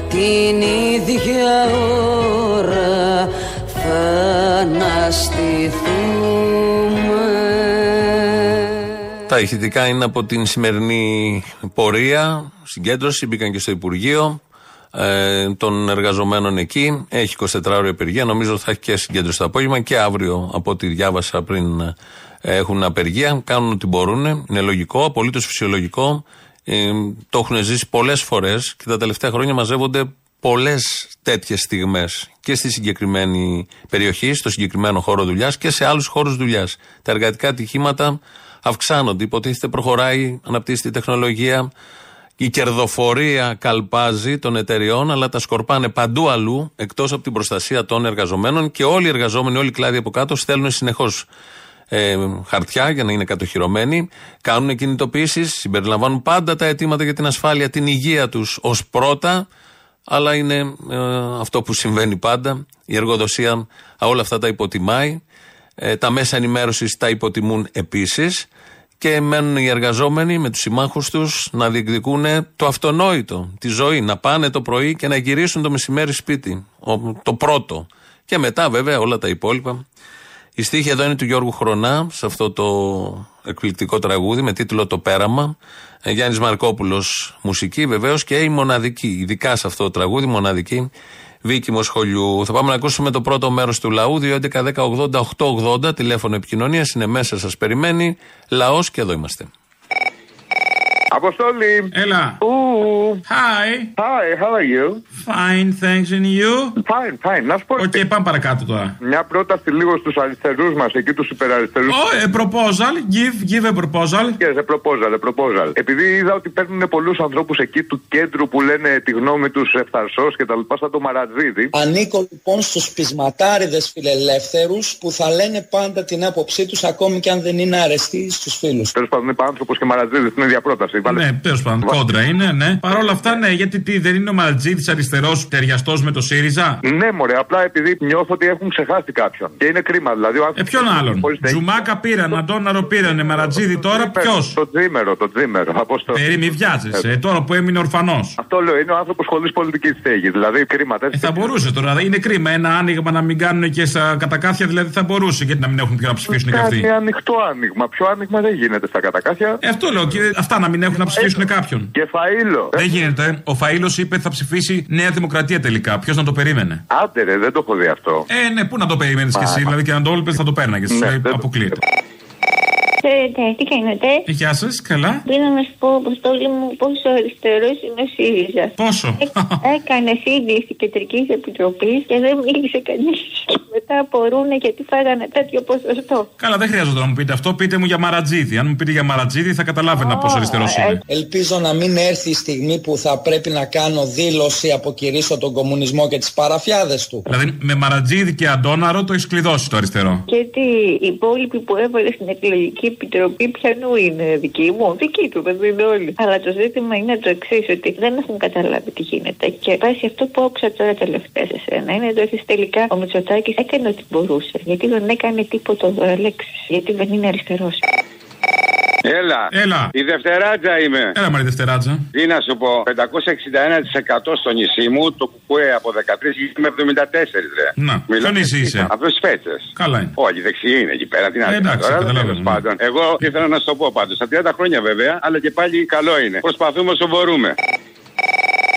την ίδια ώρα αναστηθούμε Τα ηχητικά είναι από την σημερινή πορεία, συγκέντρωση, μπήκαν και στο Υπουργείο ε, των εργαζομένων εκεί. Έχει 24 ώρε απεργία. Νομίζω θα έχει και συγκέντρωση το απόγευμα και αύριο, από ό,τι διάβασα πριν, ε, έχουν απεργία. Κάνουν ό,τι μπορούν. Είναι λογικό, απολύτως φυσιολογικό. Ε, το έχουν ζήσει πολλές φορές και τα τελευταία χρόνια μαζεύονται πολλές τέτοιες στιγμές και στη συγκεκριμένη περιοχή, στο συγκεκριμένο χώρο δουλειάς και σε άλλους χώρους δουλειάς. Τα εργατικά ατυχήματα αυξάνονται. Υποτίθεται προχωράει, αναπτύσσεται η τεχνολογία. Η κερδοφορία καλπάζει των εταιριών, αλλά τα σκορπάνε παντού αλλού, εκτός από την προστασία των εργαζομένων και όλοι οι εργαζόμενοι, όλοι οι κλάδοι από κάτω στέλνουν συνεχώς ε, χαρτιά για να είναι κατοχυρωμένοι, κάνουν κινητοποιήσεις, συμπεριλαμβάνουν πάντα τα αιτήματα για την ασφάλεια, την υγεία τους ως πρώτα, αλλά είναι ε, αυτό που συμβαίνει πάντα. Η εργοδοσία όλα αυτά τα υποτιμάει. Ε, τα μέσα ενημέρωσης τα υποτιμούν επίσης. Και μένουν οι εργαζόμενοι με τους συμμάχους τους να διεκδικούν το αυτονόητο, τη ζωή. Να πάνε το πρωί και να γυρίσουν το μεσημέρι σπίτι. Ο- το πρώτο. Και μετά βέβαια όλα τα υπόλοιπα. Η στίχη εδώ είναι του Γιώργου Χρονά, σε αυτό το εκπληκτικό τραγούδι με τίτλο Το Πέραμα. Ε, Γιάννης Μαρκόπουλος μουσική βεβαίως και η μοναδική, ειδικά σε αυτό το τραγούδι, μοναδική Βίκη Μοσχολιού. Θα πάμε να ακούσουμε το πρώτο μέρος του λαού, 2.11.10.80.880, τηλέφωνο επικοινωνίας είναι μέσα, σας περιμένει. Λαός και εδώ είμαστε. Αποστόλη. Έλα. Hi. Hi, how are you? Fine, thanks and you; Fine, fine. Να σου πω. Οκ, πάμε παρακάτω τώρα. Μια πρόταση λίγο στους αριστερούς μας, εκεί τους υπεραριστερούς. Oh, a proposal. Give, give a proposal. Yes, a proposal, a proposal. Επειδή είδα ότι παίρνουν πολλούς ανθρώπους εκεί του κέντρου που λένε τη γνώμη τους ευθαρσώς και τα λοιπά, σαν το Μαραντζίδη. Ανήκω λοιπόν στους πεισματάριδες φιλελεύθερους που θα λένε πάντα την άποψή τους ακόμη και αν δεν είναι αρεστοί στους φίλους. Τέλος πάντων, είπα άνθρωπος και Μαρατζίδι στην ίδια πρόταση. Βάλε. Ναι, τέλος πάντων. Κόντρα είναι, ναι. Παρ' όλα αυτά, ναι, γιατί τι, δεν είναι ο Μαλτζίδης αριστερός ταιριαστός με το ΣΥΡΙΖΑ; Ναι, μωρέ, απλά επειδή νιώθω ότι έχουν ξεχάσει κάποιον. Και είναι κρίμα, δηλαδή. Ο Ε, άνθρωπος ποιον άλλον; χωρίς να έχει- Τζουμάκα πήραν, Αντώναρο πήρανε, Μαρατζίδη τώρα, ποιος; Το τζίμερο, το τζίμερο. Από στο... Περί μη βιάζεσαι, τώρα που έμεινε ορφανός. Αυτό λέω, είναι ο άνθρωπος χωρίς πολιτική στέγη. Δηλαδή, κρίμα Ε, τέτοια. θα μπορούσε τώρα, είναι κρίμα. Ένα άνοιγμα να μην κάνουν και στα κατακάθια, δηλαδή θα μπορούσε. Γιατί να μην έχουν ποιο να ψηφίσουν και αυτοί. Κάτι ανοιχτό άνοιγμα. Πιο άνοιγμα δεν γίνεται στα κατακάθια. Ε, αυτό λέω, και αυτά να μην έχουν να ψηφίσουν κάποιον. Και φαΐλο. Δεν γίνεται. Ο Φαΐλος είπε θα ψηφίσει Νέα Δημοκρατία τελικά. Ποιος να το περίμενε; Άντε ρε, δεν το έχω δει αυτό. Ε, ναι, πού να το περίμενε κι εσύ. Μα, Δηλαδή και αν το όλπες θα το πέρναγε. Σου λέει αποκλείεται. Χαίρετε, τι κάνετε; Ε, Γεια σας, καλά. Πριν να σου πω, Αποστόλη μου, πόσο αριστερός είναι ο ΣΥΡΙΖΑ. Πόσο; Έκανε σύνδεση κεντρικής επιτροπής και δεν μίλησε κανείς. Και μετά απορούν γιατί φάγανε τέτοιο ποσοστό. Καλά, δεν χρειάζεται να μου πείτε αυτό. Πείτε μου για Μαρατζίδη. Αν μου πείτε για Μαρατζίδη, θα καταλάβαινα πόσο αριστερός είναι. Ελπίζω να μην έρθει η στιγμή που θα πρέπει να κάνω δήλωση αποκηρύσω τον κομμουνισμό και τις παραφιάδες του. Δηλαδή με Μαρατζίδη και Αντόναρο το έχεις κλειδώσει το αριστερό. Και τι, οι υπόλοιποι που έβαλε στην εκλογική επιτροπή πιανού είναι δικοί μου. Δικοί του, δεν είναι όλοι. Αλλά το ζήτημα είναι το εξής, ότι δεν έχουν καταλάβει τι γίνεται. Και βάσει αυτό που άκουσα τώρα τελευταία σε σένα, είναι το ότι τελικά ο Μητσοτάκης έκανε ό,τι μπορούσε. Γιατί δεν έκανε τίποτα ο Αλέξης. Γιατί δεν είναι αριστερός. Έλα. Έλα. Η Δευτεράτζα είμαι. Έλα, Μαρή Δευτεράτζα. Τι να σου πω, 561% στο νησί μου, το κουκουέ από 13 γίνεται με 74, ρε. Να, ποιο νησί είσαι; Από τι Πέτσε. Καλά είναι. Όχι, δεξιή είναι εκεί πέρα. Τι να Ε, κάνω εντάξει, τώρα, καταλαβαίνω, τέλος ναι. πάντων. Εγώ ήθελα να σου το πω πάντως. Στα 30 χρόνια βέβαια, αλλά και πάλι καλό είναι. Προσπαθούμε όσο μπορούμε.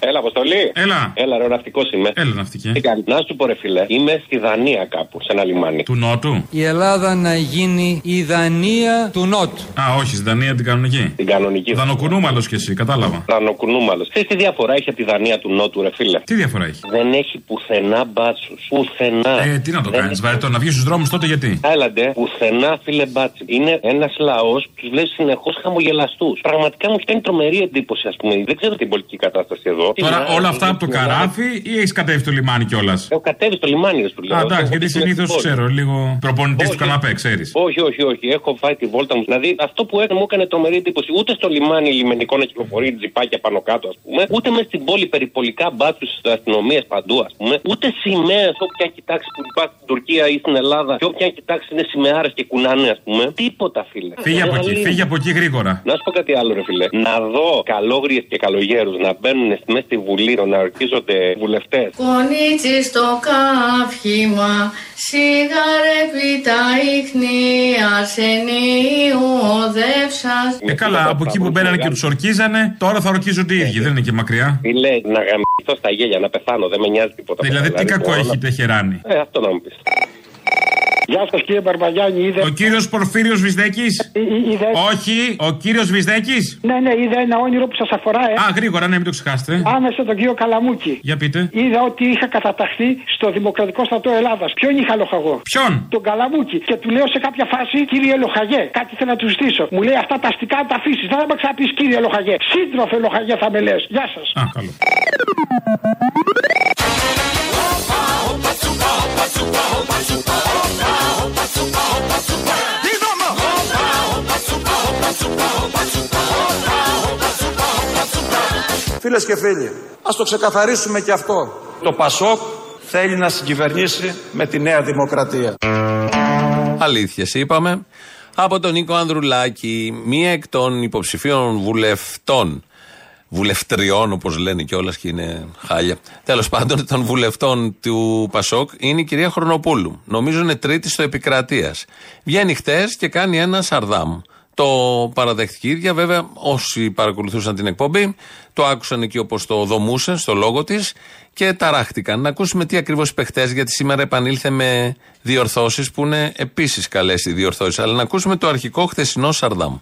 Έλα, Αποστολή. Έλα. Έλα, ρε, ναυτικός είμαι. Έλα, ναυτική. Τι κάνει, να σου πω, ρε φίλε, είμαι στη Δανία κάπου, σε ένα λιμάνι. Του Νότου. Η Ελλάδα να γίνει η Δανία του Νότου. Α, όχι, στην Δανία την κανονική. Την κανονική. Δανοκουνούμαλος κι εσύ, κατάλαβα. Δανοκουνούμαλος. Ξέρεις τι διαφορά έχει από τη Δανία του Νότου, ρε φίλε; Τι διαφορά έχει; Δεν έχει πουθενά μπάτσους. Πουθενά. Ε, τι να το Δεν κάνεις, βαρετό, να βγεις στους δρόμους τότε γιατί; Έλαντε, πουθενά φίλε μπάτσι. Είναι ένας λαός που τους βλέπει συνεχώς χαμογελαστούς. Πραγματικά μου κάνει τρομερή εντύπωση, ας πούμε. Δεν ξέρω την πολιτική κατάσταση εδώ. Τώρα Την όλα άλλη, αυτά από το την άλλη. καράβι ή έχει κατέβει στο λιμάνι κιόλα. Έχω κατέβει στο λιμάνι, ρε του λέω. Α, εντάξει, Έχω γιατί μπει στην συνήθω πόλη. ξέρω, λίγο προπονητή του Όχι. καναπέ, ξέρει. Όχι, όχι, όχι. Έχω φάει τη βόλτα μου. Δηλαδή αυτό που έκανε μου έκανε τρομερή εντύπωση. Ούτε στο λιμάνι λιμενικό να κυκλοφορεί τζιπάκια πάνω κάτω, α πούμε. Ούτε με στην πόλη περιπολικά μπάτσου τη αστυνομία παντού, α πούμε. Ούτε σημαίε όποια κοιτάξει που υπάρχει στην Τουρκία ή στην Ελλάδα. Και όποια κοιτάξει είναι σημαίαρε και κουνάνε, α πούμε. Τίποτα, φίλε. Φύγε από εκεί, Μεγαλύτερο. φύγε από εκεί γρήγορα. Να σου πω κάτι άλλο, ρε φιλέ. Να δω καλόγριε και καλογέρου να μπαίνουν μέσα στη Βουλή, να ορκίζονται βουλευτές. Κονίτσι στο καύχημα, σιγαρεύει τα ίχνη, αρσενίου οδεύσας. Ε, καλά, από εκεί που μπαίνανε και τους ορκίζανε, τώρα θα ορκίζονται οι ίδιοι, δεν είναι και μακριά. Τι λέει, να γαμηθώ στα γέλια, να πεθάνω, δεν με νοιάζει τίποτα. Δηλαδή, τι κακό μπορώ έχει να- τεχεράνη. Ε, αυτό να μου πεις. Γεια σας κύριε Μπαρμπαγιάννη, είδε. Ο κύριος Πορφύριος Βυσδέκης; είδε. Όχι, ο κύριος Βυσδέκης; Ναι, ναι, είδε ένα όνειρο που σας αφορά, ε. Α, γρήγορα, ναι, μην το ξεχάσετε. Άμεσα τον κύριο Καλαμούκη. Για πείτε. Είδα ότι είχα καταταχθεί στο Δημοκρατικό Στρατό Ελλάδας. Ποιον είχα λοχαγό. Ποιον; Τον Καλαμούκη. Και του λέω σε κάποια φάση, κύριε Λοχαγέ, κάτι θέλω να του ζητήσω. Μου λέει αυτά τα αστικά τα αφήσεις. Δεν θα με ξαναπείς κύριε Λοχαγέ. Σύντροφε Λοχαγέ θα με λες. Γεια σας. Α, καλό. Φίλες και φίλοι, ας το ξεκαθαρίσουμε και αυτό. Το Πασόκ θέλει να συγκυβερνήσει με τη Νέα Δημοκρατία. Αλήθειες είπαμε. Από τον Νίκο Ανδρουλάκη, μία εκ των υποψηφίων βουλευτών. Βουλευτριών, όπως λένε κιόλας και είναι χάλια. Τέλος πάντων, των βουλευτών του Πασόκ είναι η κυρία Χρονοπούλου. Νομίζω είναι τρίτη στο επικρατείας. Βγαίνει χτες και κάνει ένα σαρδάμ. Το παραδέχτηκε η ίδια, βέβαια, όσοι παρακολουθούσαν την εκπομπή, το άκουσαν εκεί όπως το δομούσε, στο λόγο της και ταράχτηκαν. Να ακούσουμε τι ακριβώς είπε χτες, γιατί σήμερα επανήλθε με διορθώσεις που είναι επίσης καλές οι διορθώσεις. Αλλά να ακούσουμε το αρχικό χθεσινό Σαρδάμ.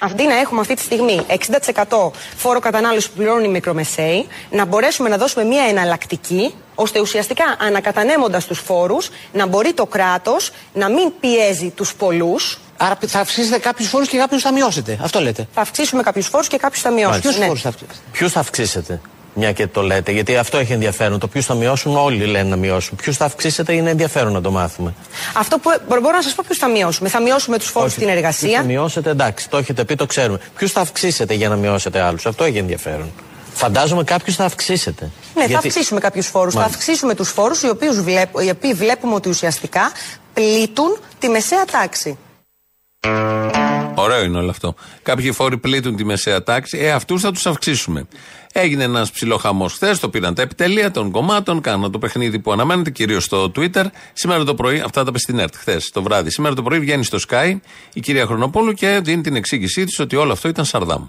Αντί να έχουμε αυτή τη στιγμή 60% φόρο κατανάλωσης που πληρώνουν οι μικρομεσαίοι, να μπορέσουμε να δώσουμε μια εναλλακτική, ώστε ουσιαστικά ανακατανέμοντας τους φόρους, να μπορεί το κράτος να μην πιέζει τους πολλούς. Άρα θα αυξήσετε κάποιους φόρους και κάποιους θα μειώσετε. Αυτό λέτε. Θα αυξήσουμε κάποιους φόρους και κάποιους θα μειώσουμε. Ποιου Ναι. φόρους θα αυξήσετε; Ποιους θα αυξήσετε; Μια και το λέτε, γιατί αυτό έχει ενδιαφέρον. Το ποιους θα μειώσουν, όλοι λένε να μειώσουν. Ποιους θα αυξήσετε είναι ενδιαφέρον να το μάθουμε. Αυτό που μπορώ μπορώ να σας πω ποιους θα μειώσουμε. Θα μειώσουμε τους φόρους στην Ποιους θα εργασία. μειώσετε, εντάξει, το έχετε πει, το ξέρουμε. Ποιους θα αυξήσετε για να μειώσετε άλλους. Αυτό έχει ενδιαφέρον. Φαντάζομαι κάποιους θα αυξήσετε. Ναι, θα Γιατί- αυξήσουμε κάποιους φόρους. Θα Μάλιστα. αυξήσουμε τους φόρους οι, οποίους βλέπ- οι οποίοι βλέπουμε ότι ουσιαστικά πλήττουν τη μεσαία τάξη. Ωραίο είναι όλο αυτό. Κάποιοι φόροι πλήττουν τη μεσαία τάξη, ε, αυτούς θα τους αυξήσουμε. Έγινε ένας ψιλοχαμό χθες, το πήραν τα επιτελεία των κομμάτων, κάναν το παιχνίδι που αναμένεται, κυρίως στο Twitter. Σήμερα το πρωί, αυτά τα είπε στην ΕΡΤ χθες το βράδυ. Σήμερα το πρωί βγαίνει στο Sky η κυρία Χρονοπούλου και δίνει την εξήγησή της ότι όλο αυτό ήταν σαρδάμ.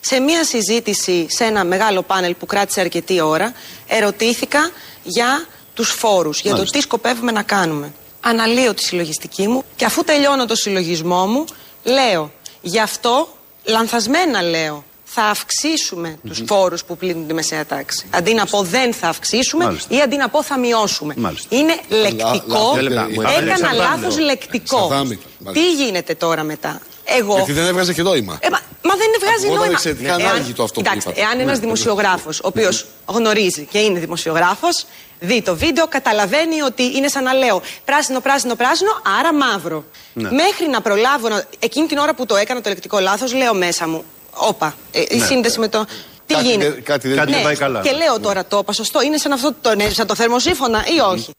Σε μία συζήτηση σε ένα μεγάλο πάνελ που κράτησε αρκετή ώρα, ερωτήθηκα για τους φόρους, για το Μάλιστα. τι σκοπεύουμε να κάνουμε. Αναλύω τη συλλογιστική μου και αφού τελειώνω το συλλογισμό μου, λέω γι' αυτό λανθασμένα λέω. Θα αυξήσουμε τους φόρους που πλήττουν τη μεσαία τάξη. Αντί να πω δεν θα αυξήσουμε Μάλιστα. ή αντί να πω θα μειώσουμε. Μάλιστα. Είναι λεκτικό. λα- λα- μου είπατε Έκανα εξαρτάται. λάθος λεκτικό. Εξαρτάται. Τι γίνεται τώρα μετά; Εγώ. Γιατί δεν έβγαζε και νόημα. Ε, μα, μα δεν βγάζει Ακούγονταν νόημα. εξαιρετικά ανάλογο αυτό που κοιτάξτε, είπατε. εάν ένας Ναι, δημοσιογράφος, ο οποίος γνωρίζει και είναι δημοσιογράφος, δει το βίντεο, καταλαβαίνει ότι είναι σαν να λέω πράσινο, πράσινο, πράσινο, άρα μαύρο. Ναι. Μέχρι να προλάβω, να... εκείνη την ώρα που το έκανα το λεκτικό λάθος, λέω μέσα μου, όπα, ε, η Ναι. σύνδεση με το. Τι Κάτι γίνεται; δεν- κάτι δεν ναι. πάει καλά. Και λέω τώρα το είπα σωστό, είναι σαν αυτό το, ναι, σαν το θερμοσύφωνα ή όχι;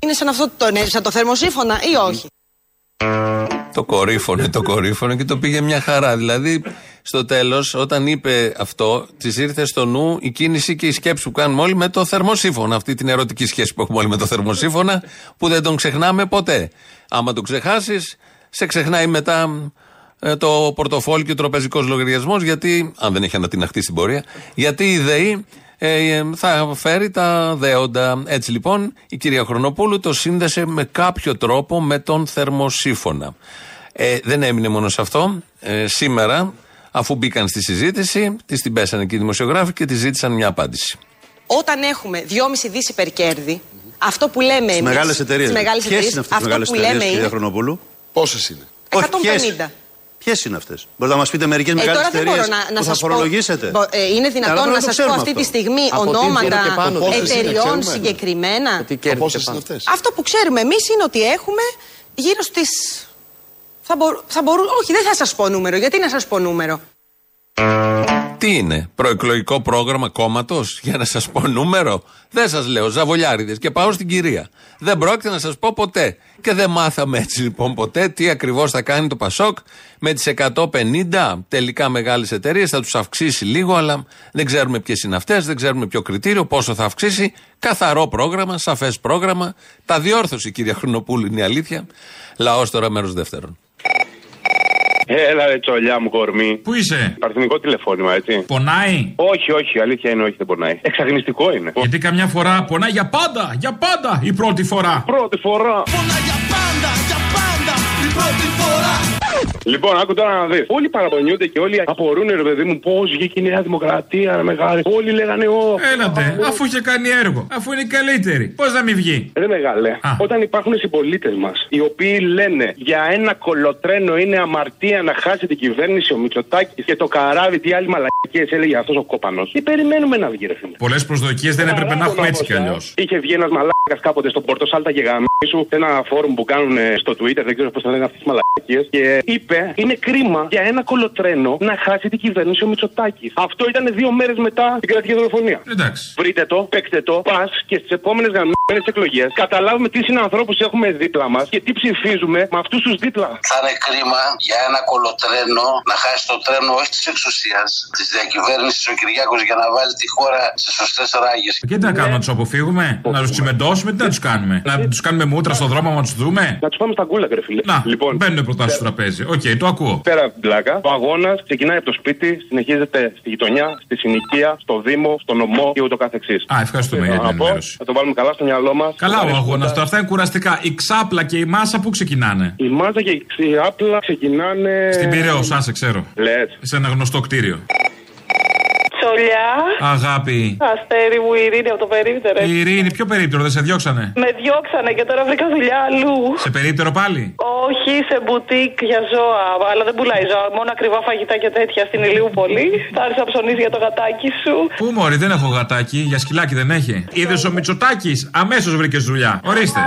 Είναι σαν αυτό το, ναι, σαν το θερμοσύφωνα ή όχι; Το κορύφωνε, το κορύφωνε και το πήγε μια χαρά. Δηλαδή, στο τέλος, όταν είπε αυτό, της ήρθε στο νου η κίνηση και η σκέψη που κάνουμε όλοι με το θερμοσύφωνα. Αυτή την ερωτική σχέση που έχουμε όλοι με το θερμοσύφωνα, που δεν τον ξεχνάμε ποτέ. Άμα τον ξεχάσεις, σε ξεχνάει μετά ε, το πορτοφόλι και ο τραπεζικό λογαριασμός, γιατί, αν δεν έχει ανατιναχτεί στην πορεία, γιατί η ΔΕΗ ε, ε, θα φέρει τα δέοντα. Έτσι λοιπόν η κυρία Χρονοπούλου το σύνδεσε με κάποιο τρόπο με τον θερμοσύφωνα. Ε, δεν έμεινε μόνο σε αυτό. Ε, σήμερα, αφού μπήκαν στη συζήτηση, της την πέσανε και οι δημοσιογράφοι και της ζήτησαν μια απάντηση. Όταν έχουμε 2,5 δι υπερκέρδη, αυτό που λέμε Στις εμείς. μεγάλες εταιρείες. Στις μεγάλες Ποιες εταιρείες, είναι αυτές οι αυτό μεγάλες που εταιρείες, λέμε κυρία είναι Χρονοπούλου; Πόσες είναι; 150. Ποιε είναι αυτές; Μπορείτε να μας πείτε μερικές Ε, μεγάλες τώρα δεν εταιρείες μπορώ να, να που θα σας πω. φορολογήσετε. Μπο- ε, είναι Καλά, δυνατόν πρέπει να το σα πω ξέρουμε αυτή αυτό. τη στιγμή Από τι ονόματα γύρω και πάνω, πόσες είναι, εταιριών ξέρουμε. συγκεκριμένα. Τι κέρδη Πόσε και είναι πάνω. αυτές; Αυτό που ξέρουμε εμείς είναι ότι έχουμε γύρω στι. Θα, μπορού, θα μπορού, όχι, δεν θα σας πω νούμερο. Γιατί να σας πω νούμερο. Τι είναι, προεκλογικό πρόγραμμα κόμματος, για να σας πω νούμερο. Δεν σας λέω, ζαβολιάριδες. Και πάω στην κυρία. Δεν πρόκειται να σας πω ποτέ. Και δεν μάθαμε έτσι λοιπόν ποτέ τι ακριβώς θα κάνει το Πασόκ με τις 150 τελικά μεγάλες εταιρείες. Θα τους αυξήσει λίγο, αλλά δεν ξέρουμε ποιες είναι αυτές, δεν ξέρουμε ποιο κριτήριο, πόσο θα αυξήσει. Καθαρό πρόγραμμα, σαφές πρόγραμμα. Τα διόρθωσε η κυρία Χρονοπούλου, είναι η αλήθεια. Λαός τώρα μέρος δεύτερον. Έλα ρε τσολιά μου κορμί. Πού είσαι, Παρθενικό τηλεφώνημα, έτσι. πονάει; Όχι, όχι, αλήθεια είναι, όχι, δεν πονάει. Εξαγνιστικό είναι. Γιατί καμιά φορά πονάει για πάντα, για πάντα η πρώτη φορά. Πρώτη φορά. Λοιπόν, άκου τώρα να δεις. Όλοι παραπονιούνται και όλοι απορούν, ρε παιδί μου, πώς βγήκε η Νέα Δημοκρατία, ρε μεγάλη. Όλοι λέγανε, Ω. Έλατε, αφού είχε κάνει έργο, αφού είναι η καλύτερη. Πώς να μην βγει; Ρε μεγάλε, όταν υπάρχουν οι συμπολίτες μας, οι οποίοι λένε για ένα κολοτρένο είναι αμαρτία να χάσει την κυβέρνηση ο Μητσοτάκης και το καράβι, τι άλλη μαλακίες έλεγε αυτός ο κόπανος. Τι περιμένουμε να βγει, ρε φίλε. Πολλές προσδοκίες δεν έπρεπε να έχουμε έτσι κι αλλιώς. Είχε βγει ένας μαλάκας κάποτε στο Πορτοσάλτα και γαμίσου, σε ένα φόρουμ που κάνουν ε, στο Twitter, δεν ξέρω πώς θα λένε αυτές τις μαλακίες. Και είπε, είναι κρίμα για ένα κολοτρένο να χάσει την κυβέρνηση ο Μητσοτάκης. Αυτό ήταν δύο μέρες μετά την κρατική δολοφονία. Εντάξει. Βρείτε το, παίξτε το, πας και στις επόμενες γαμημένες εκλογές καταλάβουμε τι συνανθρώπους έχουμε δίπλα μας και τι ψηφίζουμε με αυτούς τους δίπλα. Θα είναι κρίμα για ένα κολοτρένο να χάσει το τρένο όχι της εξουσίας, της διακυβέρνησης ο Κυριάκος για να βάλει τη χώρα σε σωστές ράγες. Και τι να κάνουμε, να τους αποφύγουμε, να τους τσιμεντώσουμε, τι να τους κάνουμε; Να τους κάνουμε μούτρα στον δρόμο, να τους δούμε; Να τους πάμε στα γκούλαγκ, ρε φίλε. Να, Λοιπόν, μπαίνουν προτάσεις στο τραπέζι. Οκ, το ακούω. Πέρα από την πλάκα, ο αγώνας ξεκινάει από το σπίτι, συνεχίζεται στη γειτονιά, στη συνοικία, στο Δήμο, στο νομό και ούτω καθεξής. Α, ευχαριστούμε για την Να πω, ενημέρωση. Θα το βάλουμε καλά στο μυαλό μυαλό μας. Καλά ο αγώνας του, αυτά είναι κουραστικά. Η ξάπλα και η μάσα που ξεκινάνε; Η μάζα και η ξάπλα ξεκινάνε. Στην Πυραιό, σαν σε ξέρω. Λες. Σε ένα γνωστό κτίριο. Τσολιά. Αγάπη. Αστέρι μου, η Ειρήνη από το περίπτερο. Η Ειρήνη, ποιο περίπτερο, δεν σε διώξανε; Με διώξανε και τώρα βρήκα δουλειά αλλού. Σε περίπτερο πάλι; Όχι, σε μπουτίκ για ζώα. Αλλά δεν πουλάει ζώα. Μόνο ακριβά φαγητά και τέτοια στην Ηλιούπολη. Θα έρθει να ψωνίσει για το γατάκι σου. Πού μωρή, δεν έχω γατάκι, για σκυλάκι δεν έχει. Είδες ο Μητσοτάκης, αμέσως βρήκες δουλειά. Ορίστε.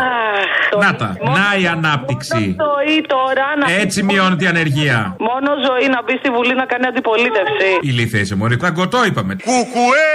Να τα. Να η ανάπτυξη. Ζωή τώρα να. Έτσι μειώνεται η ανεργία. Μόνο ζωή να μπει στη Βουλή να κάνει αντιπολίτευση. Ηλίθεια είσαι, Μωρή. Δαγκωτό είπαμε. Κουκουέ,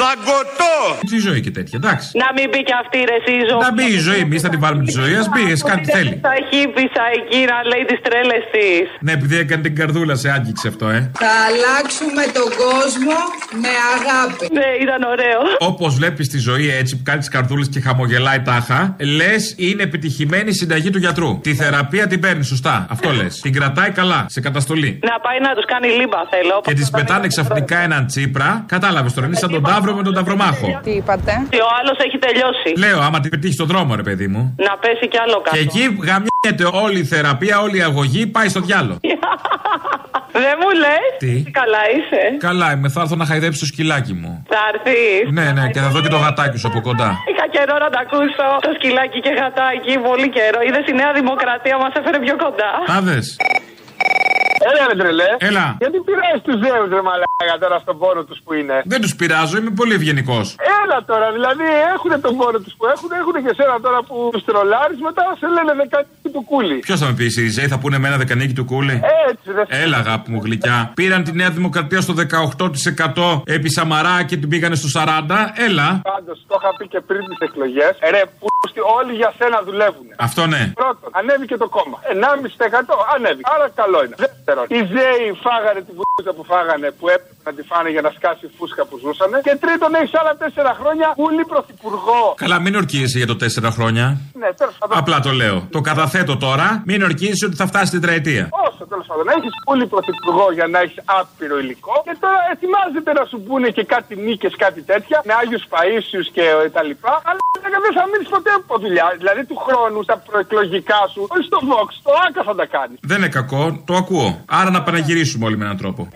δαγκωτό! Τι ζωή και τέτοια, εντάξει. Να μην μπει και αυτή ρε εσύ η ζωή. Να μπει η ζωή, εμείς θα την βάλουμε τη ζωή. Α μπει, ας κάνει τι θέλει. Τα χύπησα εκεί να λέει τις τρέλες της. Ναι, επειδή έκανε την καρδούλα σε άγγιξε αυτό, ε. Θα αλλάξουμε τον κόσμο με αγάπη. Ναι, ήταν ωραίο. Όπως βλέπεις τη ζωή έτσι που κάνει τις καρδούλες και χαμογελάει τάχα, λες είναι επιτυχημένη η συνταγή του γιατρού. Τη θεραπεία την παίρνει, σωστά. Αυτό λες. Την κρατάει καλά, σε καταστολή. Να πάει να τους κάνει λίμπα θέλω. Και τη πετάνε ξαφνικά έναν τσίπρα. Κατάλαβες τώρα, είναι σαν τον Ταύρο με τον Ταυρομάχο. Τι είπατε; Και ο άλλος έχει τελειώσει. Λέω, άμα την πετύχεις στον δρόμο, ρε παιδί μου. Να πέσει κι άλλο κάτω. Και εκεί γαμιέται όλη η θεραπεία, όλη η αγωγή, πάει στο διάλογο. Δεν μου λες; Τι; Καλά είσαι. Καλά είμαι, θα έρθω να χαϊδέψει το σκυλάκι μου. Θα έρθεις. Ναι, ναι, και θα δω και το γατάκι σου από κοντά. Είχα καιρό να τα ακούσω. Το σκυλάκι και γατάκι, πολύ καιρό. Είδες η Νέα Δημοκρατία μας έφερε πιο κοντά. Τα δες. Έλα ρε τρελέ. Έλα. Γιατί πειράζει τους Ζέου ρε μαλάκα τώρα στον πόνο τους που είναι; Δεν τους πειράζω, είμαι πολύ ευγενικός. Έλα τώρα, δηλαδή έχουν τον πόνο τους που έχουν, έχουν και σένα τώρα που του τρολάρει, μετά σε λένε δεκανίκη του κούλι. Ποιος θα με πει, η Ζέη θα πούνε με ένα δεκανίκη του κούλι; Έτσι, ρε. Έλα, αγάπη μου γλυκιά. Πήραν τη Νέα Δημοκρατία στο 18% επί Σαμαρά και την πήγανε στο 40%. Έλα. Πάντως, το είχα πει και πριν τις εκλογές. Ρε, που όλοι για σένα δουλεύουν. Αυτό ναι. Πρώτον, ανέβηκε το κόμμα. 1,5% ανέβηκε. Άρα καλό είναι. Δεύτερον, οι Ζέοι φάγανε τη βουλούτα που φάγανε που έπρεπε να τη φάνε για να σκάσει η φούσκα που ζούσανε. Και τρίτον, έχει άλλα 4 χρόνια πολύ πρωθυπουργό. Καλά, μην ορκίζεσαι για το 4 χρόνια. Ναι, τέλος πάντων. Απλά το λέω. Το καταθέτω τώρα, μην ορκίζεσαι ότι θα φτάσει την τριετία. Όσο τέλος πάντων. Έχεις πολύ πρωθυπουργό για να έχεις άπειρο υλικό. Και τώρα ετοιμάζεται να σου πούνε και κάτι νίκες, κάτι τέτοια. Με Άγιους Παίσιου και τα λοιπά. Αλλά δεν θα μείνεις ποτέ από δουλειά. Δηλαδή του χρόνου στα προεκλογικά σου, όχι στο Vox, στο Άκα θα τα κάνεις. Δεν είναι κακό, το ακούω. Άρα να παναγυρίσουμε όλοι με έναν τρόπο.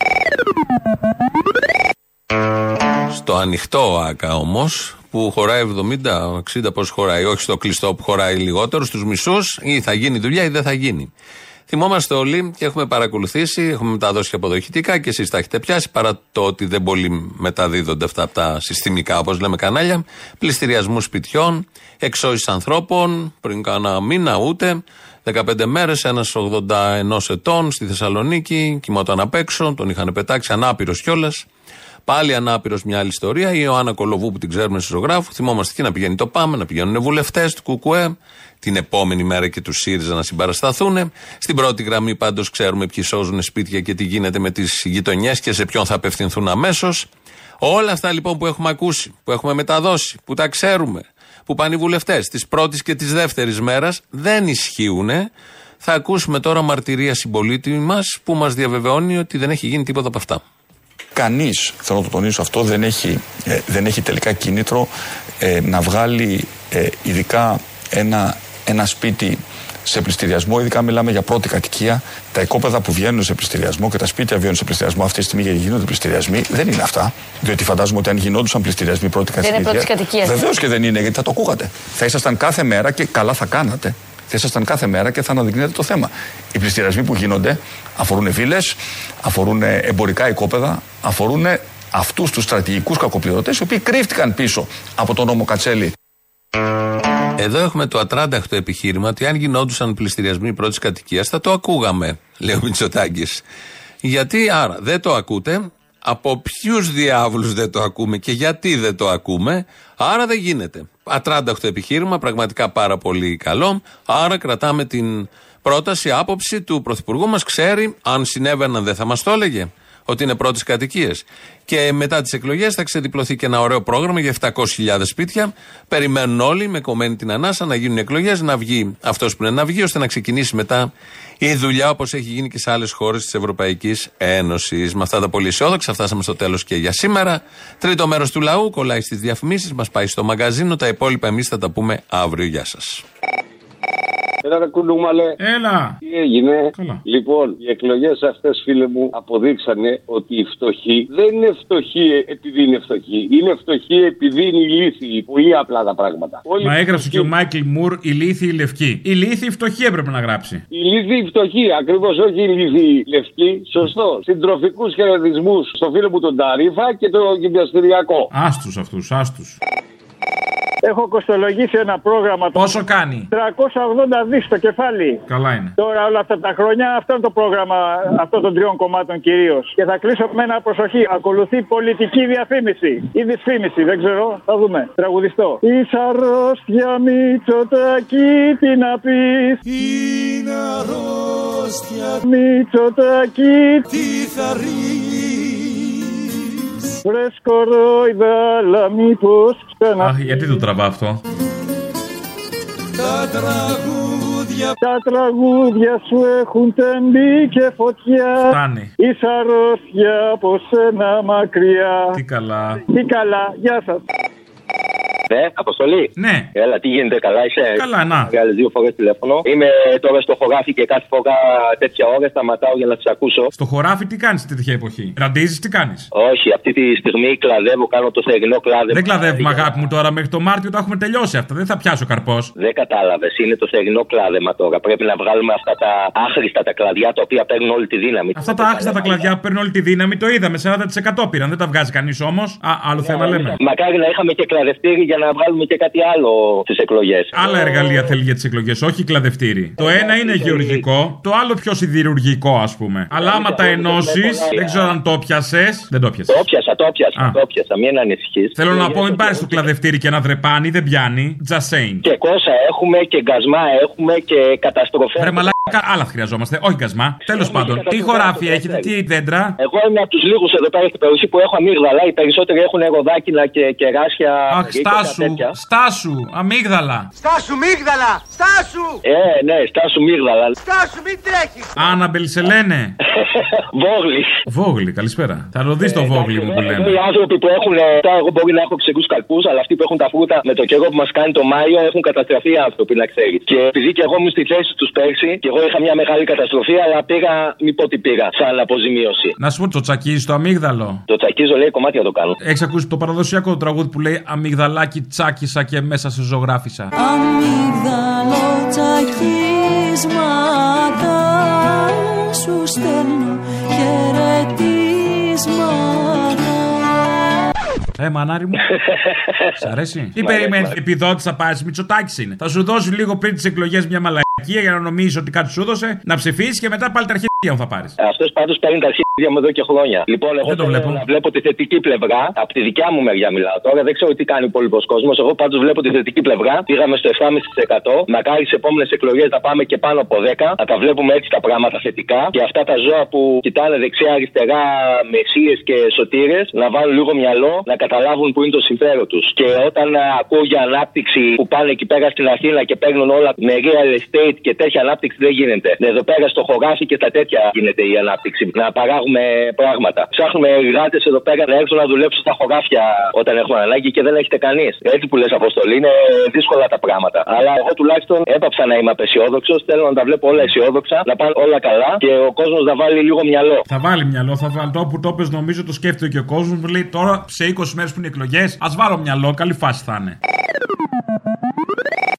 Στο ανοιχτό ΑΚΑ όμως, που χωράει 70, 60 πώς χωράει, όχι στο κλειστό που χωράει λιγότερο, στους μισούς, ή θα γίνει δουλειά ή δεν θα γίνει. Θυμόμαστε όλοι και έχουμε παρακολουθήσει, έχουμε μεταδώσει και αποδοχητικά και εσείς τα έχετε πιάσει, παρά το ότι δεν πολύ μεταδίδονται αυτά από τα συστημικά, όπως λέμε κανάλια. Πληστηριασμού σπιτιών, εξώσει ανθρώπων, πριν κάνα μήνα ούτε. 15 μέρες, ένας 81 ετών στη Θεσσαλονίκη, κοιμόταν απ' έξω, τον είχαν πετάξει, ανάπηρος κιόλας. Πάλι ανάπηρος μια άλλη ιστορία. Η Ιωάννα Κολοβού που την ξέρουμε στη ζωγράφου. Θυμόμαστε εκεί να πηγαίνει το Πάμε, να πηγαίνουν βουλευτές του Κουκουέ. Την επόμενη μέρα και τους ΣΥΡΙΖΑ να συμπαρασταθούν. Στην πρώτη γραμμή πάντως ξέρουμε ποιοι σώζουν σπίτια και τι γίνεται με τις γειτονιές και σε ποιον θα απευθυνθούν αμέσως. Όλα αυτά λοιπόν που έχουμε ακούσει, που έχουμε μεταδώσει, που τα ξέρουμε, που πάνε οι βουλευτές της πρώτης και της δεύτερης μέρας δεν ισχύουν. Θα ακούσουμε τώρα μαρτυρία συμπολίτη μας που μας διαβεβαιώνει ότι δεν έχει γίνει τίποτα από αυτά. Κανείς, θέλω να το τονίσω αυτό, δεν έχει, ε, δεν έχει τελικά κίνητρο ε, να βγάλει ε, ειδικά ένα, ένα σπίτι σε πληστηριασμό, ειδικά μιλάμε για πρώτη κατοικία. Τα οικόπεδα που βγαίνουν σε πληστηριασμό και τα σπίτια βγαίνουν σε πληστηριασμό αυτή τη στιγμή γιατί γίνονται πληστηριασμοί δεν είναι αυτά. Διότι φαντάζομαι ότι αν γινόντουσαν πληστηριασμοί πρώτη Δεν κατοικία. είναι πρώτη κατοικία. Βεβαίως και δεν είναι, γιατί θα το ακούγατε. Θα ήσασταν κάθε μέρα και καλά θα κάνατε. Θα ήσασταν κάθε μέρα και θα αναδεικνύετε το θέμα. Οι πληστηριασμοί που γίνονται αφορούν βίλες, αφορούν εμπορικά οικόπεδα, αφορούν αυτούς τους στρατηγικούς κακοπληρωτές οι οποίοι κρύφτηκαν πίσω από τον νόμο Κατσέλη. Εδώ έχουμε το ατράνταχτο επιχείρημα ότι αν γινόντουσαν πληστηριασμοί πρώτης κατοικίας θα το ακούγαμε, λέει ο Μητσοτάκης. Γιατί άρα δεν το ακούτε, από ποιους διάβλους δεν το ακούμε και γιατί δεν το ακούμε, άρα δεν γίνεται. Ατράνταχτο επιχείρημα, πραγματικά πάρα πολύ καλό. Άρα κρατάμε την πρόταση, άποψη του Πρωθυπουργού μας. Ξέρει, αν συνέβαιναν δεν θα μας το έλεγε. Ότι είναι πρώτες κατοικίες. Και μετά τις εκλογές θα ξεδιπλωθεί και ένα ωραίο πρόγραμμα για 700.000 σπίτια. Περιμένουν όλοι με κομμένη την ανάσα να γίνουν εκλογές, να βγει αυτός που είναι να βγει, ώστε να ξεκινήσει μετά η δουλειά όπως έχει γίνει και σε άλλες χώρες της Ευρωπαϊκής Ένωσης. Με αυτά τα πολύ αισιόδοξα, φτάσαμε στο τέλος και για σήμερα. Τρίτο μέρος του λαού κολλάει στις διαφημίσεις, μας πάει στο μαγκαζίνο. Τα υπόλοιπα εμείς θα τα πούμε αύριο. Γεια σας. Έλα, ρε κουνούμαλε. Έλα. Τι έγινε; Καλά. Λοιπόν, οι εκλογές αυτές, φίλε μου, αποδείξανε ότι οι φτωχοί δεν είναι φτωχοί επειδή είναι φτωχοί. Είναι φτωχοί επειδή είναι ηλίθιοι. Πολύ απλά τα πράγματα. Όλοι Μα οι έγραψε φτωχοί- και ο Μάικλ Μουρ η λύθη η λευκή. Η λύθη η φτωχή έπρεπε να γράψει. Οι ηλίθιοι φτωχοί, ακριβώς όχι οι ηλίθιοι λευκοί. Σωστό. Συντροφικούς χαιρετισμούς στο φίλο μου τον Ταρίφα και το γυμναστηριακό. Άστους αυτούς, άστους. Έχω κοστολογήσει ένα πρόγραμμα. Πόσο κάνει; 380 δις το κεφάλι. Καλά είναι. Τώρα όλα αυτά τα χρόνια αυτό είναι το πρόγραμμα αυτών των τριών κομμάτων κυρίως. Και θα κλείσω με ένα προσοχή. Ακολουθεί πολιτική διαφήμιση. Ή δυσφήμιση, δεν ξέρω. Θα δούμε. Τραγουδιστό. Εις αρρώστια Μητσοτάκη τι να πεις Είναι αρρώστια Μητσοτάκη τι θα ρίξεις Βρες κορόιδα αλλά μήπως ξανά Αχ, γιατί το τραβά αυτό; τα τραγούδια Τα τραγούδια σου έχουν τεμπή και φωτιά Φτάνει. Είσαι αρρώστια από σένα μακριά Τι καλά. Τι καλά, γεια σας Ναι, αποστολή. Ναι. Έλα, τι γίνεται, καλά είσαι; Καλά, να. Βγάλες δύο φορές τηλέφωνο. Είμαι τώρα στο χωράφι και κάθε φορά τέτοια ώρα σταματάω για να τις ακούσω. Στο χωράφι τι κάνεις τέτοια εποχή; Ραντίζεις, τι κάνεις; Όχι, αυτή τη στιγμή κλαδεύω, κάνω το θερινό κλάδεμα. Δεν κλαδεύουμε, αγάπη μου τώρα. Μέχρι το Μάρτιο τα έχουμε τελειώσει αυτά. Δεν θα πιάσει ο καρπός. Δεν κατάλαβες. Είναι το θερινό κλάδεμα τώρα. Πρέπει να βγάλουμε αυτά τα άχρηστα τα κλαδιά τα οποία παίρνουν όλη τη δύναμη. Αυτά τα άχρηστα τα κλαδιά που παίρνουν όλη τη δύναμη το είδαμε. 40% πήραν. Δεν τα βγάζει κανείς όμως. Α, άλλο θέμα λέμε. Μακάρι να είχαμε και κλαδευτήρι για να βγάλουμε και κάτι άλλο στι εκλογέ. Άλλα εργαλεία θέλει για τι εκλογέ, όχι κλαδευτήρι. Το ένα είναι γεωργικό, το άλλο πιο σιδηρουργικό, α πούμε. Αλλά άμα τα ενώσει, δεν ξέρω αν το πιασε. Δεν το πιασε. Το πιάσα, το πιάσα, Α. το πιάσα. Μην ανησυχεί. Θέλω να πω, μην πάρει το κλαδευτήρι και ένα δρεπάνι, δεν πιάνει. Just saying. Και κόσα έχουμε και γκασμά έχουμε και καταστροφέ. Βρε μαλάκα, άλλα χρειαζόμαστε. Όχι γκασμά. Τέλο πάντων, τι χωράφι έχετε, τι δέντρα. Εγώ είμαι από του λίγου εδώ πέρα στην περιοχή που έχω αμύγδαλα. Οι περισσότεροι έχουν ροδάκινα και κεράσια. Αχ, γκρίκια, στάσου, τέτοια. στάσου, αμύγδαλα. Στάσου, μίγδαλα! Στάσου! Ε, ναι, στάσου μύγδαλα. Στάσου, μην τρέχεις! Άναμπελ σε λένε. Βόγλι. Βόγλι, καλησπέρα. Θα το δει το βόγλι μου που Εδώ λέμε. οι άνθρωποι που έχουν. ε, Τώρα, εγώ μπορεί να έχω ξεκού καλπούς, αλλά αυτοί που έχουν τα φρούτα με το καιρό που μας κάνει το Μάιο έχουν καταστραφεί οι άνθρωποι, να ξέρεις. Και επειδή και εγώ ήμουν στη θέση τους πέρσι, και εγώ είχα μια μεγάλη καταστροφή, αλλά πήγα, μη πω τι πήγα, σαν αποζημίωση. Να σου πω το τσακίζεις το αμύγδαλο. Το τσακίζω λέει κομμάτια το κάνω. Έχεις ακούσει το παραδοσιακό τραγούδι που λέει Αμυγδαλάκι τσάκισα και μέσα σε ζωγράφισα. Αμύγδαλο τσακίσματα σου στέλνω χαιρετίσματα Ε, μανάρι μου. Σ' αρέσει; Τι περιμένει, επιδότηση θα πάρεις, Μητσοτάκης είναι. Θα σου δώσει λίγο πριν τις εκλογές μια μαλακία για να νομίζεις ότι κάτι σου έδωσε, να ψηφίσεις και μετά πάλι τα αρχίδια μου θα πάρεις. Αυτός πάντως παίρνει τα αρχίδια μου εδώ και χρόνια. Λοιπόν, εγώ Δεν το θέλω βλέπω. να βλέπω τη θετική πλευρά. Από τη δικιά μου μεριά μιλάω τώρα. Δεν ξέρω τι κάνει ο υπόλοιπος κόσμος. Εγώ πάντως βλέπω τη θετική πλευρά. Πήγαμε στο 7,5%. Μακάρι τις επόμενες εκλογές να πάμε και πάνω από 10. Να τα βλέπουμε έτσι τα πράγματα θετικά. Και αυτά τα ζώα που κοιτάνε δεξιά-αριστερά, μεσίες και σωτήρες, να βάλουν λίγο μυαλό να καταλάβουν που είναι το συμφέρον τους. Και όταν α, ακούω για ανάπτυξη που πάνε εκεί πέρα στην Αθήνα και παίρνουν όλα με real estate και τέτοια ανάπτυξη δεν γίνεται. Εδώ πέρα στο χωράφι και στα τέτοια γίνεται η ανάπτυξη. Να παράγουμε πράγματα. Ψάχνουμε εργάτες εδώ πέρα να έρθουν να δουλέψουν στα χωράφια όταν έχουμε ανάγκη και δεν έχετε κανείς. Έτσι που λες Αποστολή είναι δύσκολα τα πράγματα. Αλλά εγώ τουλάχιστον έπαψα να είμαι απεσιόδοξος. Θέλω να τα βλέπω όλα αισιόδοξα, να πάνε όλα καλά και ο κόσμος να βάλει λίγο μυαλό. Θα βάλει μυαλό, θα βάλει το που το πες, νομίζω το σκέφτεται και ο κόσμος. Λέει τώρα σε 20 μέρες που είναι εκλογές, ας βάλω μυαλό, καλή φάση θα είναι.